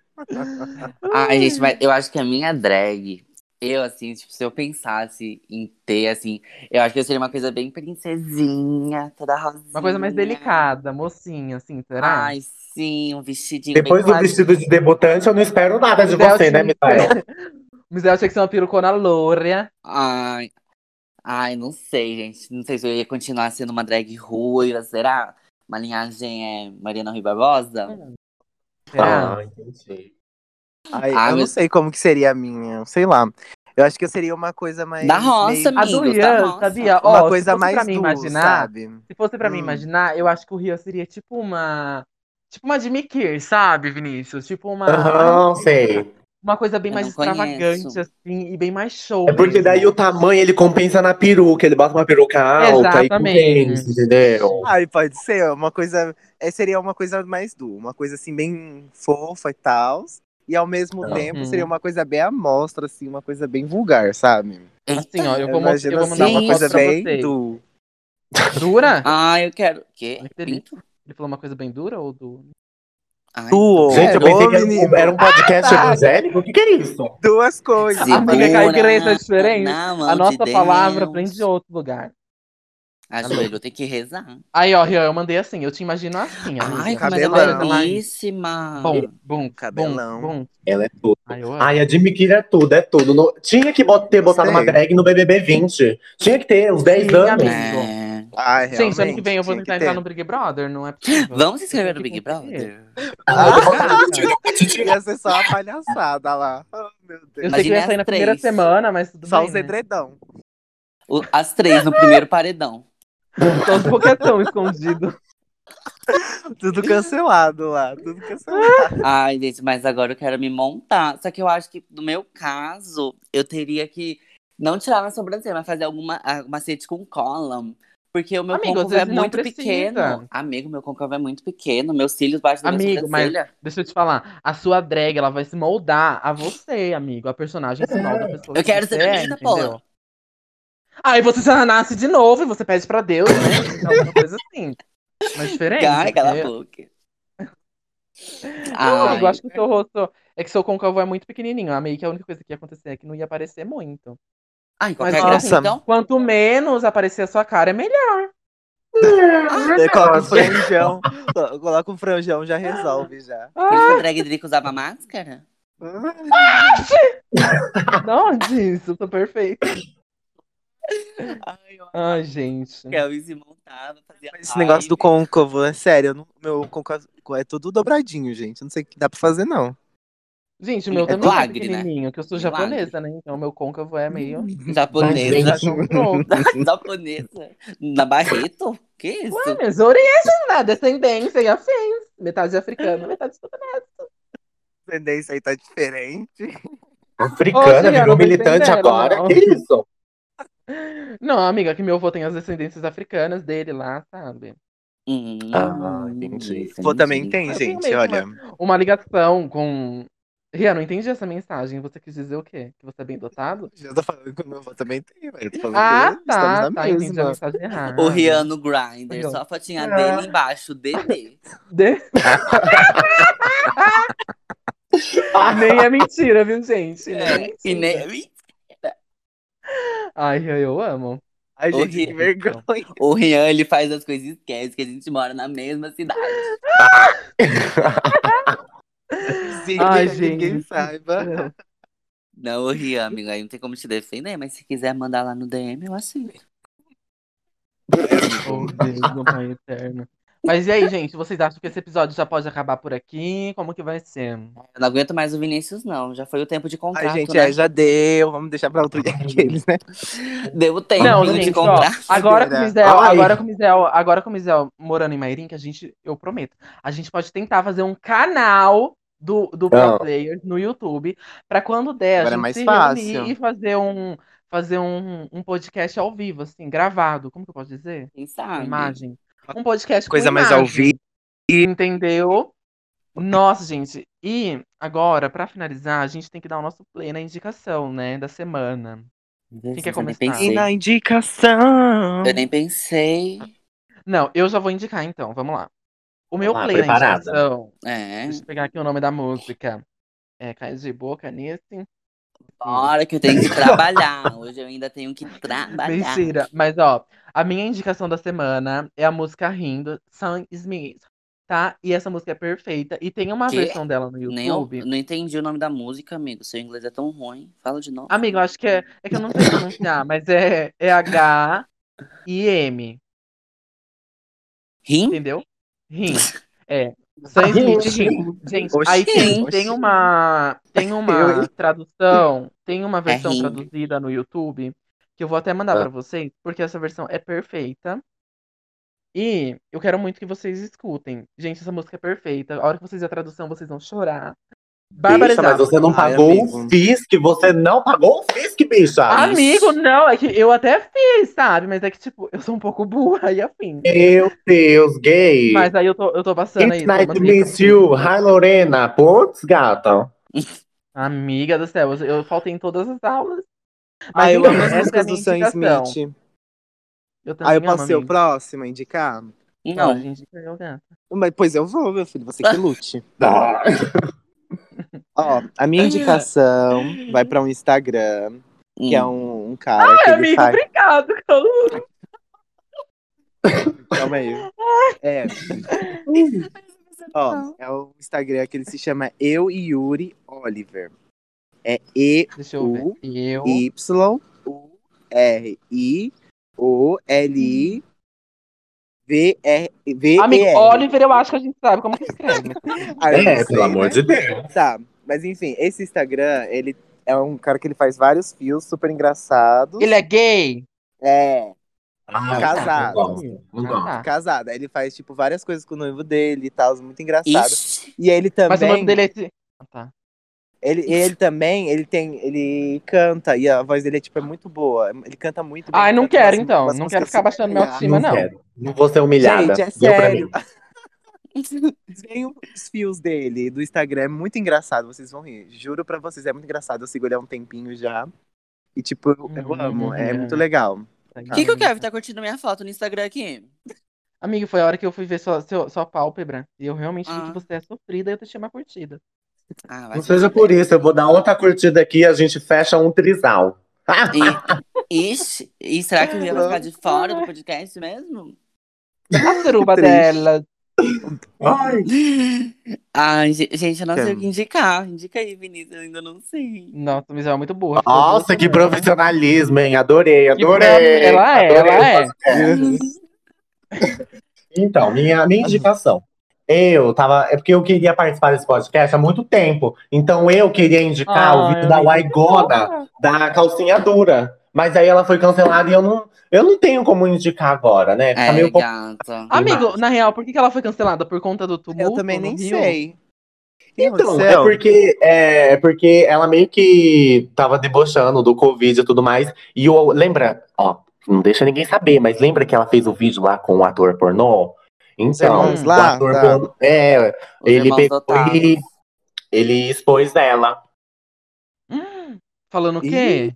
Ai, gente, mas eu acho que a minha drag, eu, assim, tipo, se eu pensasse em ter, assim, eu acho que eu seria uma coisa bem princesinha, toda rosinha. Uma coisa mais delicada, mocinha, assim, será? Ai, sim, um vestidinho Depois bem do vestido de debutante, eu não espero nada de você, né, tinha- Misael? Misael tinha que ser uma perucona loura. Ai, ai, não sei, gente. Não sei se eu ia continuar sendo uma drag ruiva, será? Uma linhagem é Mariana Rui Barbosa? Será? Ah, entendi. Ai, Ah, eu não mas- sei como que seria a minha, sei lá. Eu acho que eu seria uma coisa mais. Da roça, meio- A do Rian, sabia? Uma coisa mais pra mim imaginar, sabe? se fosse pra mim Hum. imaginar, eu acho que o Rian seria tipo uma. Tipo uma Jimmy Kier, sabe, Vinícius? Tipo uma. Aham, sei. Uma coisa bem Eu mais não conheço. extravagante, assim, e bem mais show. É porque daí o tamanho ele compensa na peruca, ele bota uma peruca alta e Exatamente. compensa, entendeu? Ai, pode ser uma coisa. É, seria uma coisa mais du, uma coisa assim, bem fofa e tal. E ao mesmo Uhum. tempo seria uma coisa bem à mostra, assim, uma coisa bem vulgar, sabe? Assim, ó, eu vou, eu vou mandar assim, uma uma foto coisa bem du. Dura? Ai, eu quero. Que? Ele falou uma coisa bem dura ou do. Ai, Gente, eu pensei que era um, era um podcast tá. evangélico. O que, que é isso? duas coisas. Ah, que a segura igreja é diferente. A nossa de palavra vem de outro lugar. Ajoelho, tem que rezar. Aí, ó, Rian, eu mandei assim, eu te imagino assim, amiga. Ai, como cabelão. ela é belíssima. Bom, bom, Cabelão. Bom, bom. Ela é tudo. Ai. Ai, a Jimmy é tudo, é tudo. No- Tinha que bot- ter botado Sei. uma drag no BBB 20. Tinha que ter, uns 10 Sim, anos. amigo. É. Ai, Gente, ano que vem eu vou tentar entrar no Big Brother, não é possível. Vamos se inscrever no Big. Brother? Ah, Ia ser só uma palhaçada lá. Oh, meu Eu sei que eu ia sair na primeira semana, mas tudo Só bem, os né? edredão. As três no primeiro paredão. Os boquetão escondido. Tudo cancelado lá. Tudo cancelado. Ai, gente, mas agora eu quero me montar. Só que eu acho que no meu caso, eu teria que não tirar minha sobrancelha, mas fazer alguma ah, macete com cola. Porque o meu Amigo, côncavo é muito precisa. pequeno. Amigo, meu côncavo é muito pequeno. Meus cílios baixos da minha Amigo, mas deixa eu te falar. A sua drag, ela vai se moldar a você, amigo. A personagem se molda a pessoa Eu que quero ser é, entendeu? porra. Aí você já nasce de novo e você pede pra Deus, né? Alguma coisa assim. Mas diferente. Ai, cala a porque- boca. Não, amigo, acho que o seu rosto. É que seu côncavo é muito pequenininho. A meio que a única coisa que ia acontecer é que não ia aparecer muito. Ai, qualquer Mas, graça, então. Quanto menos aparecer a sua cara, é melhor. Daí coloca um franjão. Coloca um franjão, já resolve já. Por isso que a drag Drica usava máscara? Não disso, eu tô perfeito. Ai, Ai, gente. eu se montava, fazia Mas esse negócio do côncavo, é sério, não- meu côncavo é tudo dobradinho, gente. Não sei o que dá pra fazer, não. Gente, o meu É também é milagre, né? pequenininho, que eu sou Milagre. japonesa, né? Então meu côncavo é meio. Japonesa. Mas, Então, pronto. Japonesa. Na Barreto? Que isso? Ué, minhas origens, né? Descendência e afins. Metade africana, metade japonesa. Tendência aí tá diferente. Africana, Ô, virou militante agora. não. Que isso? Não, amiga, que meu avô tem as descendências africanas dele lá, sabe? Hum, Ah, entendi. Pô, também tem, Eu gente, olha. Uma ligação com. Rian, não entendi essa mensagem. Você quis dizer o quê? Que você é bem dotado? Já tô falando que o meu avô também tem, velho. Tô falando Ah, que tá, estamos na tá. Entendi a mesma. mensagem errada. O Rian no Grindr, Legal. só a fotinha Ah. dele embaixo, DD. De- Nem é mentira, viu, gente? Nem é É, mentira. e nem... Ai, Rian, eu amo. Ai, gente, que vergonha. O Rian, ele faz as coisas e esquece que a gente mora na mesma cidade. Sim, Ai, que ninguém gente. saiba. Não, o Rian, amigo, aí não tem como te defender, mas se quiser mandar lá no DM, eu aceito. Oh, Deus, meu pai eterno. Mas e aí, gente? Vocês acham que esse episódio já pode acabar por aqui? Como que vai ser? Eu não aguento mais o Vinícius, não. Já foi o tempo de contrato, Ai, gente, né? é, já deu. Vamos deixar pra outro dia aqueles, né? Deu o tempo Não, de gente, ó, contrato. agora com o Mizel, agora com o Mizel, agora com o Mizel morando em Mairim, que a gente, eu prometo, a gente pode tentar fazer um canal do, do Pro. Players no YouTube, pra quando der, Agora é a gente mais se fácil. reunir e fazer um fazer um, um podcast ao vivo, assim, gravado, como que eu posso dizer? Quem sabe? imagem. Um podcast Coisa com mais ao vivo. Entendeu? Nossa, gente. E agora, pra finalizar, a gente tem que dar o nosso play na indicação, né, da semana. Quem quer Eu nem começar? E pensei. na indicação. Eu nem pensei. Não, eu já vou indicar então, vamos lá. O meu Vamos lá, play preparada. É. deixa eu pegar aqui o nome da música. É, cai de boca nesse. Bora que eu tenho que trabalhar. Hoje eu ainda tenho que trabalhar. Mentira. Mas, ó, a minha indicação da semana é a música Rindo, Sam Smith, tá? E essa música é perfeita. E tem uma Quê? versão dela no Nem eu, YouTube. não entendi o nome da música, amigo. Seu inglês é tão ruim. Fala de novo. Amigo, eu acho que é. É que eu não sei pronunciar, mas é, é H e M, Rim? entendeu? Rim. É. Sam Smith Rim. Gente, Oxi, aí tem, tem uma. Tem uma tradução, tem uma versão rim. traduzida no YouTube, que eu vou até mandar Ah. pra vocês, porque essa versão é perfeita. E eu quero muito que vocês escutem. Gente, essa música é perfeita. A hora que vocês a tradução, vocês vão chorar. Bicha, mas você não Ai, pagou amigo. o FISC, você não pagou o FISC, bicha. Amigo, não, é que eu até fiz, sabe? Mas é que, tipo, eu sou um pouco burra e afim. Meu Deus, gay. Mas aí eu tô, eu tô passando aí. It's to umas meet dicas. you. Hi, Lorena. Putz, gata. Amiga do céu, eu, faltei em todas as aulas. Ah, eu amo as músicas do Sam. Smith. Eu também Ah, eu amo, ser o próximo a indicar? Não. Eu, gata. Mas, pois eu vou, meu filho, você que lute. Ah. Ó, a minha indicação vai pra um Instagram, que é um, um cara que Ai, ele amigo, faz... obrigado, Calu. Calma aí. É. Ó, é o Instagram que ele se chama Eu e Yuri Oliver. É E Deixa eu ver. U. Y U R I O L I V R V Amigo. Oliver, eu acho que a gente sabe como que escreve. Ah, É, pelo amor de Deus. Tá, mas enfim, esse Instagram, ele é um cara que ele faz vários fios super engraçados. Ele é gay? É, Ai, Casado. Não gosto. Não Ah, tá. casado. Ele faz, tipo, várias coisas com o noivo dele e tal, muito engraçado. Ixi. E ele também. Mas o nome dele é. Ah, tá. Ele, ele também, ele tem, ele canta e a voz dele é tipo é muito boa. Ele canta muito bem. Ai, não quero umas- então. umas Não quero ficar baixando super autoestima, não. quero. Não vou ser humilhada. Gente, é Deu pra sério. Vem os fios dele do Instagram, é muito engraçado, vocês vão rir. Juro pra vocês, é muito engraçado. Eu sigo ele há um tempinho já. E tipo, eu, eu Uhum, amo, é muito legal. O que, que o Kevin tá curtindo minha foto no Instagram aqui? Amigo, foi a hora que eu fui ver sua, seu- sua pálpebra. E eu realmente vi Ah. que você é sofrida e eu deixei uma curtida. Ah, Não se seja por isso, eu vou dar outra curtida aqui e a gente fecha um trisal. E, ixi, e será que Ian vai ficar de fora do podcast mesmo? A suruba dela. Ai, Ai, ge- gente, eu não sei o que indicar. Indica aí, Vinícius, eu ainda não sei. Nossa, mas ela é muito burra. Nossa, que profissionalismo, hein? Adorei, adorei. Ela é, adorei. ela é. Então, minha, minha indicação. Eu tava. É porque eu queria participar desse podcast há muito tempo. Então eu queria indicar o Ai, vídeo da Waigona, da calcinha dura. Mas aí ela foi cancelada e eu não, eu não tenho como indicar agora, né? Fica É, meio gata. Amigo, na real, por que ela foi cancelada? Por conta do tumulto Eu também nem Rio? sei. Então, é porque, é, é porque ela meio que tava debochando do Covid e tudo mais. E eu, lembra, ó, não deixa ninguém saber, mas lembra que ela fez o vídeo lá com o ator pornô? Então, irmãos o lá? ator Tá. pornô, é, Os ele pegou e ele expôs ela. Hum, falando o quê?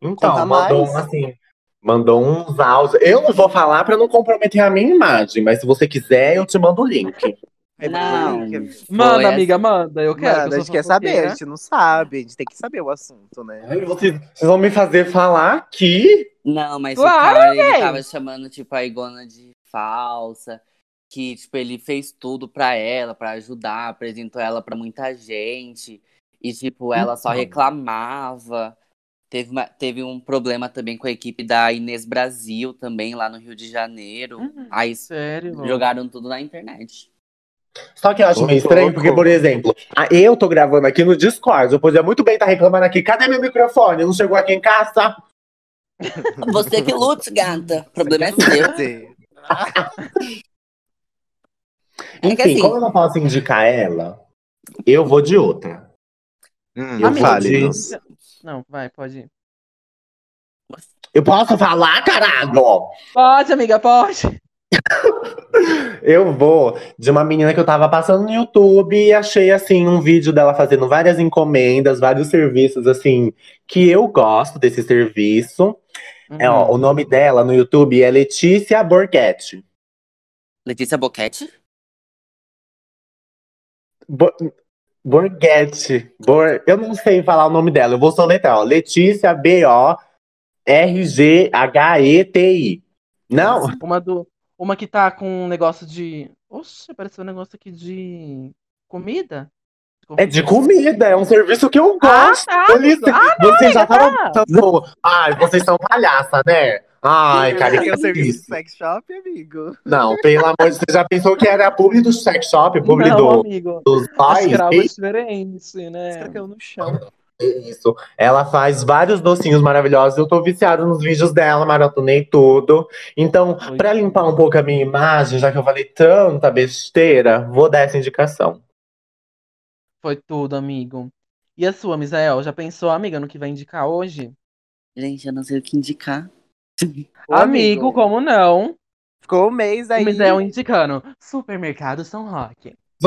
Então, Conta mandou mais. assim, mandou uns áudios. Eu não vou falar pra não comprometer a minha imagem, mas se você quiser, eu te mando o link. É Não. Manda, amiga, manda. Eu quero. Que a gente quer saber, a gente não sabe, a gente tem que saber o assunto, né? Ai, vocês, vocês vão me fazer falar aqui? Não, mas Claro, o cara, ele tava chamando, tipo, a Igona de falsa. Que, tipo, ele fez tudo pra ela, pra ajudar, apresentou ela pra muita gente. E, tipo, ela só Então. reclamava. Teve, uma- teve um problema também com a equipe da Inês Brasil, também, lá no Rio de Janeiro. Hum, Aí Sério? jogaram tudo na internet. Só que eu acho Ô, meio estranho, louco. porque, por exemplo, eu tô gravando aqui no Discord. Eu podia muito bem estar reclamando aqui. Cadê meu microfone? Não chegou aqui em casa? Você que lute, gata. O problema é seu. É Enfim, assim- como eu não posso indicar ela, eu vou de outra. Hum, Eu. Não, vai, pode ir. Eu posso falar, caralho? Pode, amiga, pode. Eu vou de uma menina que eu tava passando no YouTube e achei assim um vídeo dela fazendo várias encomendas, vários serviços assim que eu gosto desse serviço. É, ó, Uhum. o nome dela no YouTube é Letícia Borghetti. Letícia Boquete? Bo Borghetti. Bor eu não sei falar o nome dela, eu vou soletrar, ó. Letícia B-O-R-G-H-E-T-I. Não? Uma, do, uma que tá com um negócio de. Oxe, apareceu um negócio aqui de comida? É de comida, é um serviço que eu Ah, gosto. tá. Eles- Ah, vocês já estavam tá. ai, vocês são palhaça, né? Ai, cara, Você quer o que serviço de isso? sex shop, amigo? Não, pelo amor de Deus, você já pensou que era a publi do sex shop, publi Não, do, amigo. dos pais? diferente, né? caiu no chão. Isso. Ela faz vários docinhos maravilhosos. Eu tô viciado nos vídeos dela, maratonei tudo. Então, pra limpar um pouco a minha imagem, já que eu falei tanta besteira, vou dar essa indicação. Foi tudo, amigo. E a sua, Misael? Já pensou, amiga, no que vai indicar hoje? Gente, eu não sei o que indicar. Ô, amigo, como não? Ficou um mês O aí. Misael indicando. Supermercado São Roque.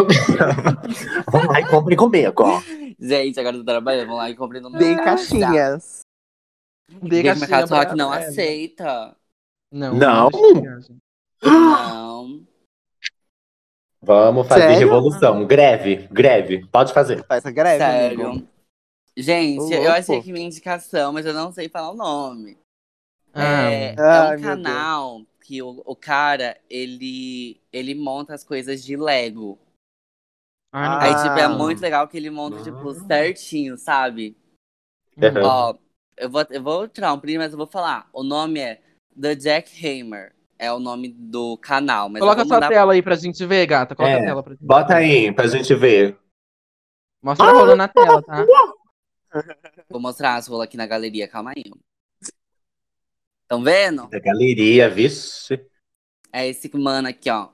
Vamos lá e compre comigo, ó. Gente, agora eu tô trabalhando. Vamos lá e comprei no Dei caixinhas. Dê Beijo Mercado caixinha Rock não ela. aceita. Não. Não? Não. Vamos fazer Sério? revolução. Greve, greve. Pode fazer. Faz essa greve, Sério. amigo. Gente, eu achei que minha indicação, mas eu não sei falar o nome. Ah, É, é Ai, um canal que o, o cara, ele, ele monta as coisas de Lego. ah, Aí, Ah. tipo, é muito legal que ele monta, tipo, certinho, sabe? Uhum. Ó, eu vou, eu vou tirar um print, mas eu vou falar. O nome é The Jackhammer. É o nome do canal. Mas Coloca a sua mandar... tela aí pra gente ver, gata. Coloca É, a tela pra gente Bota ver. aí pra gente ver. Mostra rolando na tela, tá? Vou mostrar as rolas aqui na galeria, calma aí. Estão vendo? Da galeria, vixe. É esse mano aqui, ó.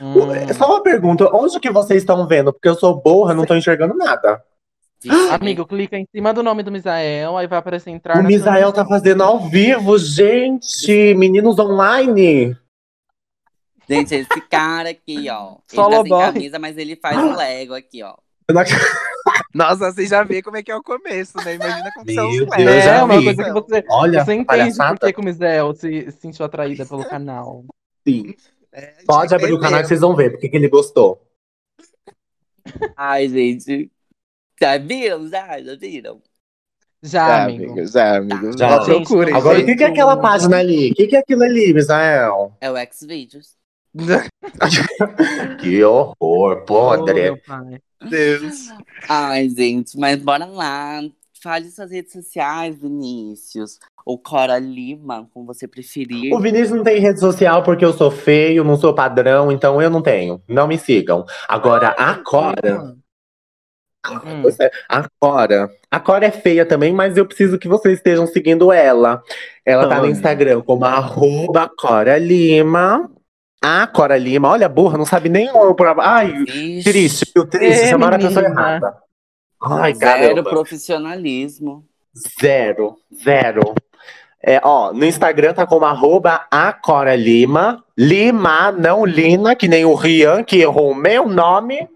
Hum. Só uma pergunta, onde que vocês estão vendo? Porque eu sou burra, não tô enxergando nada. Amigo, clica em cima do nome do Misael, aí vai aparecer entrar O Misael tá fazendo ao vivo, gente! Meninos online! Gente, esse cara aqui, ó. Ele Solo tá sem boy. camisa, mas ele faz o Lego aqui, ó. Eu não Nossa, você já vê como é que é o começo, né? Imagina como são os Meu. Deus, É, uma vi. coisa que você, Olha, você entende palhaçada. por que que o Misael se sentiu atraída pelo canal. Sim. É, Pode abrir o canal que vocês vão ver porque que ele gostou. Ai, gente. Já viram? Já, já viram? Já, Já, amigo. amigo, já, amigo. Já. Já procurem. Gente, Agora, o que, que é aquela página ali? O que, que é aquilo ali, Misael? É o Xvideos. Que horror, pô, Oh, meu. Deus. Ai, gente, mas bora lá. Fale suas redes sociais, Vinícius. Ou Cora Lima, como você preferir. O Vinícius não tem rede social porque eu sou feio, não sou padrão, então eu não tenho. Não me sigam. Agora, a Cora. Hum. A Cora. A Cora é feia também, mas eu preciso que vocês estejam seguindo ela. Ela tá no. Instagram como arroba Cora Lima. A Cora Lima, olha, burra, não sabe nem o. Ai, Vixe, triste, viu? Triste, Ê, chamaram a pessoa errada. Ai, Zero caramba. profissionalismo. Zero, zero. É, ó, no Instagram tá como arroba a Cora Lima. Lima, não Lina, que nem o Rian, que errou o meu nome.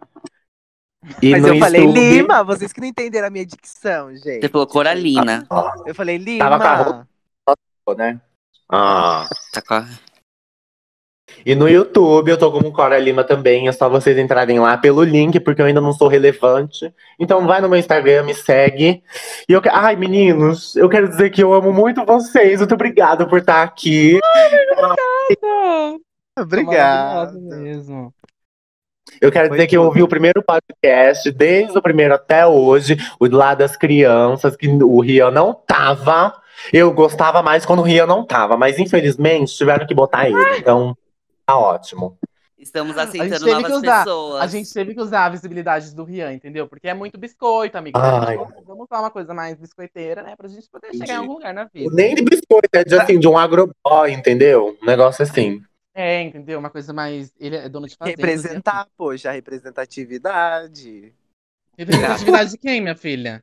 E Mas no eu falei YouTube- Lima, vocês que não entenderam a minha dicção, gente. Você falou Coralina. Eu falei Lima. Tava com a roupa. né? Ah. Tá com a- E no YouTube eu tô como Cora Lima também. É só vocês entrarem lá pelo link, porque eu ainda não sou relevante. Então vai no meu Instagram, me segue. E eu que- Ai, meninos, eu quero dizer que eu amo muito vocês. Muito obrigado por estar aqui. Obrigado. Maravilhosa mesmo. Eu quero Foi dizer que eu ouvi o primeiro podcast, desde o primeiro até hoje, o lado das crianças, que o Rian não tava. Eu gostava mais quando o Rian não tava, mas infelizmente tiveram que botar ele. Então, tá ótimo. Estamos A aceitando novas usar- pessoas. A gente teve que usar a visibilidade do Rian, entendeu? Porque é muito biscoito, amigo. Ai. Vamos, usar uma coisa mais biscoiteira, né? Pra gente poder chegar em algum lugar na vida. Nem de biscoito, é de, assim, de um agroboy, entendeu? Um negócio assim. É, entendeu? Uma coisa mais. Ele é dono de fazenda. Representar, poxa, a representatividade. Representatividade de quem, minha filha?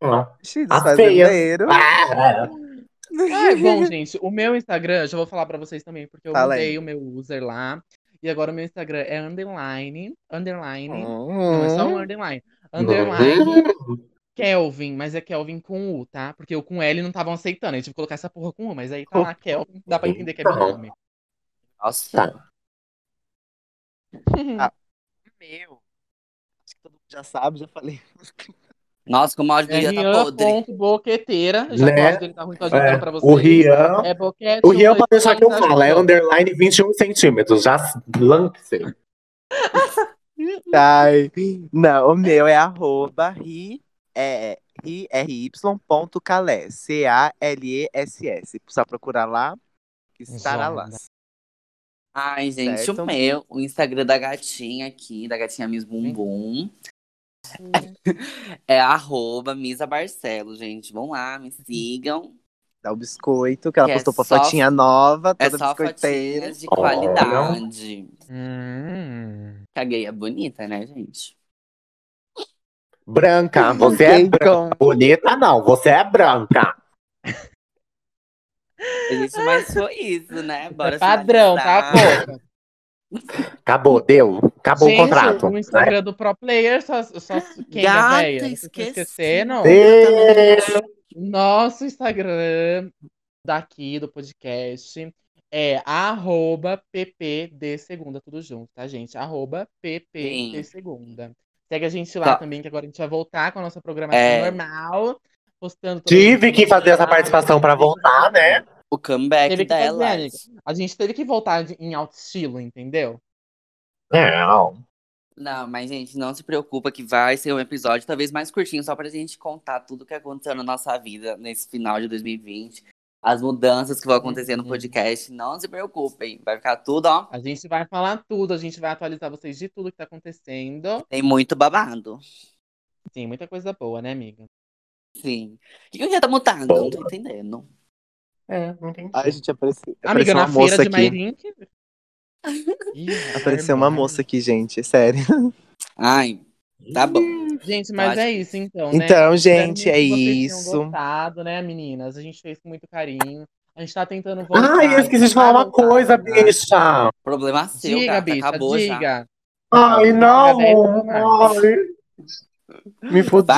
Ah. Feias. fazendeiros. Ah, Ah, é bom, gente. O meu Instagram, já vou falar pra vocês também, porque eu Fala aí. mudei o meu user lá. E agora o meu Instagram é underline, underline. Não, é só um underline. Underline Kelvin, mas é Kelvin com U, tá? Porque o com L não estavam aceitando. Eu tive que colocar essa porra com U, mas aí tá lá Kelvin, dá pra entender que é meu nome. Nossa. Tá. Meu. Acho que todo mundo já sabe, já falei. Nossa, como a áudio É dele já tá podre. Rian.boqueteira. Já Né? que o dele tá ruim, tô É, pra vocês. o Rian. É boquete. O Rian um, pode deixar que eu falo, é underline 21 centímetros. Já lancei. Ai, não, o meu é arroba ri, é, ri, ry.calés, C-A-L-E-S-S. Só procurar lá, que estará lá. Ai, gente, Certo. o meu, o Instagram da gatinha aqui, da gatinha Miss Bumbum, é arroba Misa Barcelos, gente. Vão lá, me sigam. Dá o biscoito, que ela Que é postou pra só- fotinha nova, É toda só biscoiteira. de qualidade. Hum. Que a gay é bonita, né, gente? Branca, você é branca. Bonita não, você é branca. Gente, mas foi isso, né? Bora É padrão, tá, finalizar. Acabou, deu. Acabou Gente, o contrato. o Instagram do Pro Player só, só quem Gata, é velha? Esquecendo? Nosso Instagram daqui do podcast é arroba ppd segunda, tudo junto, tá, gente? Arroba ppd segunda. Segue a gente lá Tá. também, que agora a gente vai voltar com a nossa programação É. normal. Postando Tive que fazer essa participação pra voltar, né? O comeback Teve dela. A gente teve que voltar de- em alto estilo, entendeu? Não. Não, mas, gente, não se preocupa que vai ser um episódio talvez mais curtinho, só pra gente contar tudo que aconteceu na nossa vida nesse final de 2020. As mudanças que vão acontecer no Uhum. podcast. Não se preocupem. Vai ficar tudo, ó. A gente vai falar tudo, a gente vai atualizar vocês de tudo que tá acontecendo. Tem muito babado. Sim, muita coisa boa, né, amiga? Sim. O que que já tá mutando? Não tô entendendo. É, não entendi. Ai, gente, apareceu, Amiga, apareceu uma na feira moça de. Mairink. Apareceu uma irmã. moça aqui, gente, sério. Ai, tá bom. Gente, mas é isso então, né? Então, gente, é isso. gostado, né, meninas? A gente fez com muito carinho. A gente tá tentando voltar. Ai, eu esqueci de falar uma coisa, bicha. Problema seu, Diga, gata. bicha, Acabou já. diga. Ai, não. Ai. Me fudi.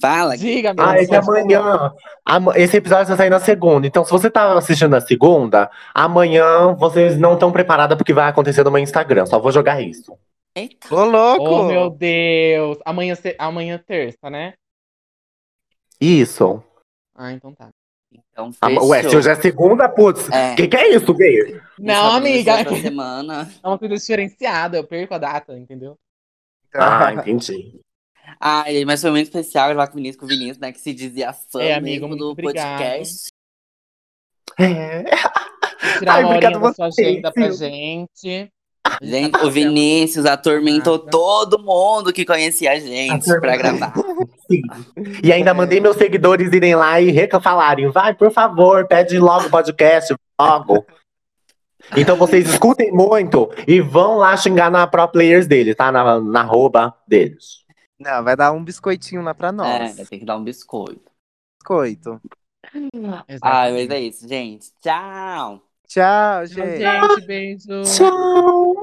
Fala. Diga, meu Ah, é falar. amanhã. ama- Esse episódio vai sair na segunda. Então, se você tá assistindo na segunda, amanhã vocês não estão preparadas porque vai acontecer no meu Instagram. Só vou jogar isso. Eita. Ô, louco! Oh, meu Deus. Amanhã, amanhã terça, né? Isso. Ah, então tá. Então, fechou. Ué, se hoje é segunda, putz. É. Que que é isso, gay? Não, amiga. Semana. É uma coisa diferenciada. Eu perco a data, entendeu? Ah, entendi. Ai, mas foi muito especial gravar com o Vinícius, com o Vinícius, né? Que se dizia fã É, amigo, mesmo do obrigado. podcast. É. Tirar Ai, uma horinha obrigado da sua você, agenda pra. Gente, gente. o Vinícius atormentou Nada. todo mundo que conhecia a gente pra gravar. Sim. E ainda mandei meus seguidores irem lá e reca falarem, vai, por favor, pede logo o podcast, logo. Então vocês escutem muito e vão lá xingar na pro players dele, tá? Na, na arroba deles. Não, vai dar um biscoitinho lá pra É, nós. tem que dar um biscoito. Biscoito. Ai, mas é isso, gente. Tchau! Tchau, Tchau, gente. gente. Beijo. Tchau!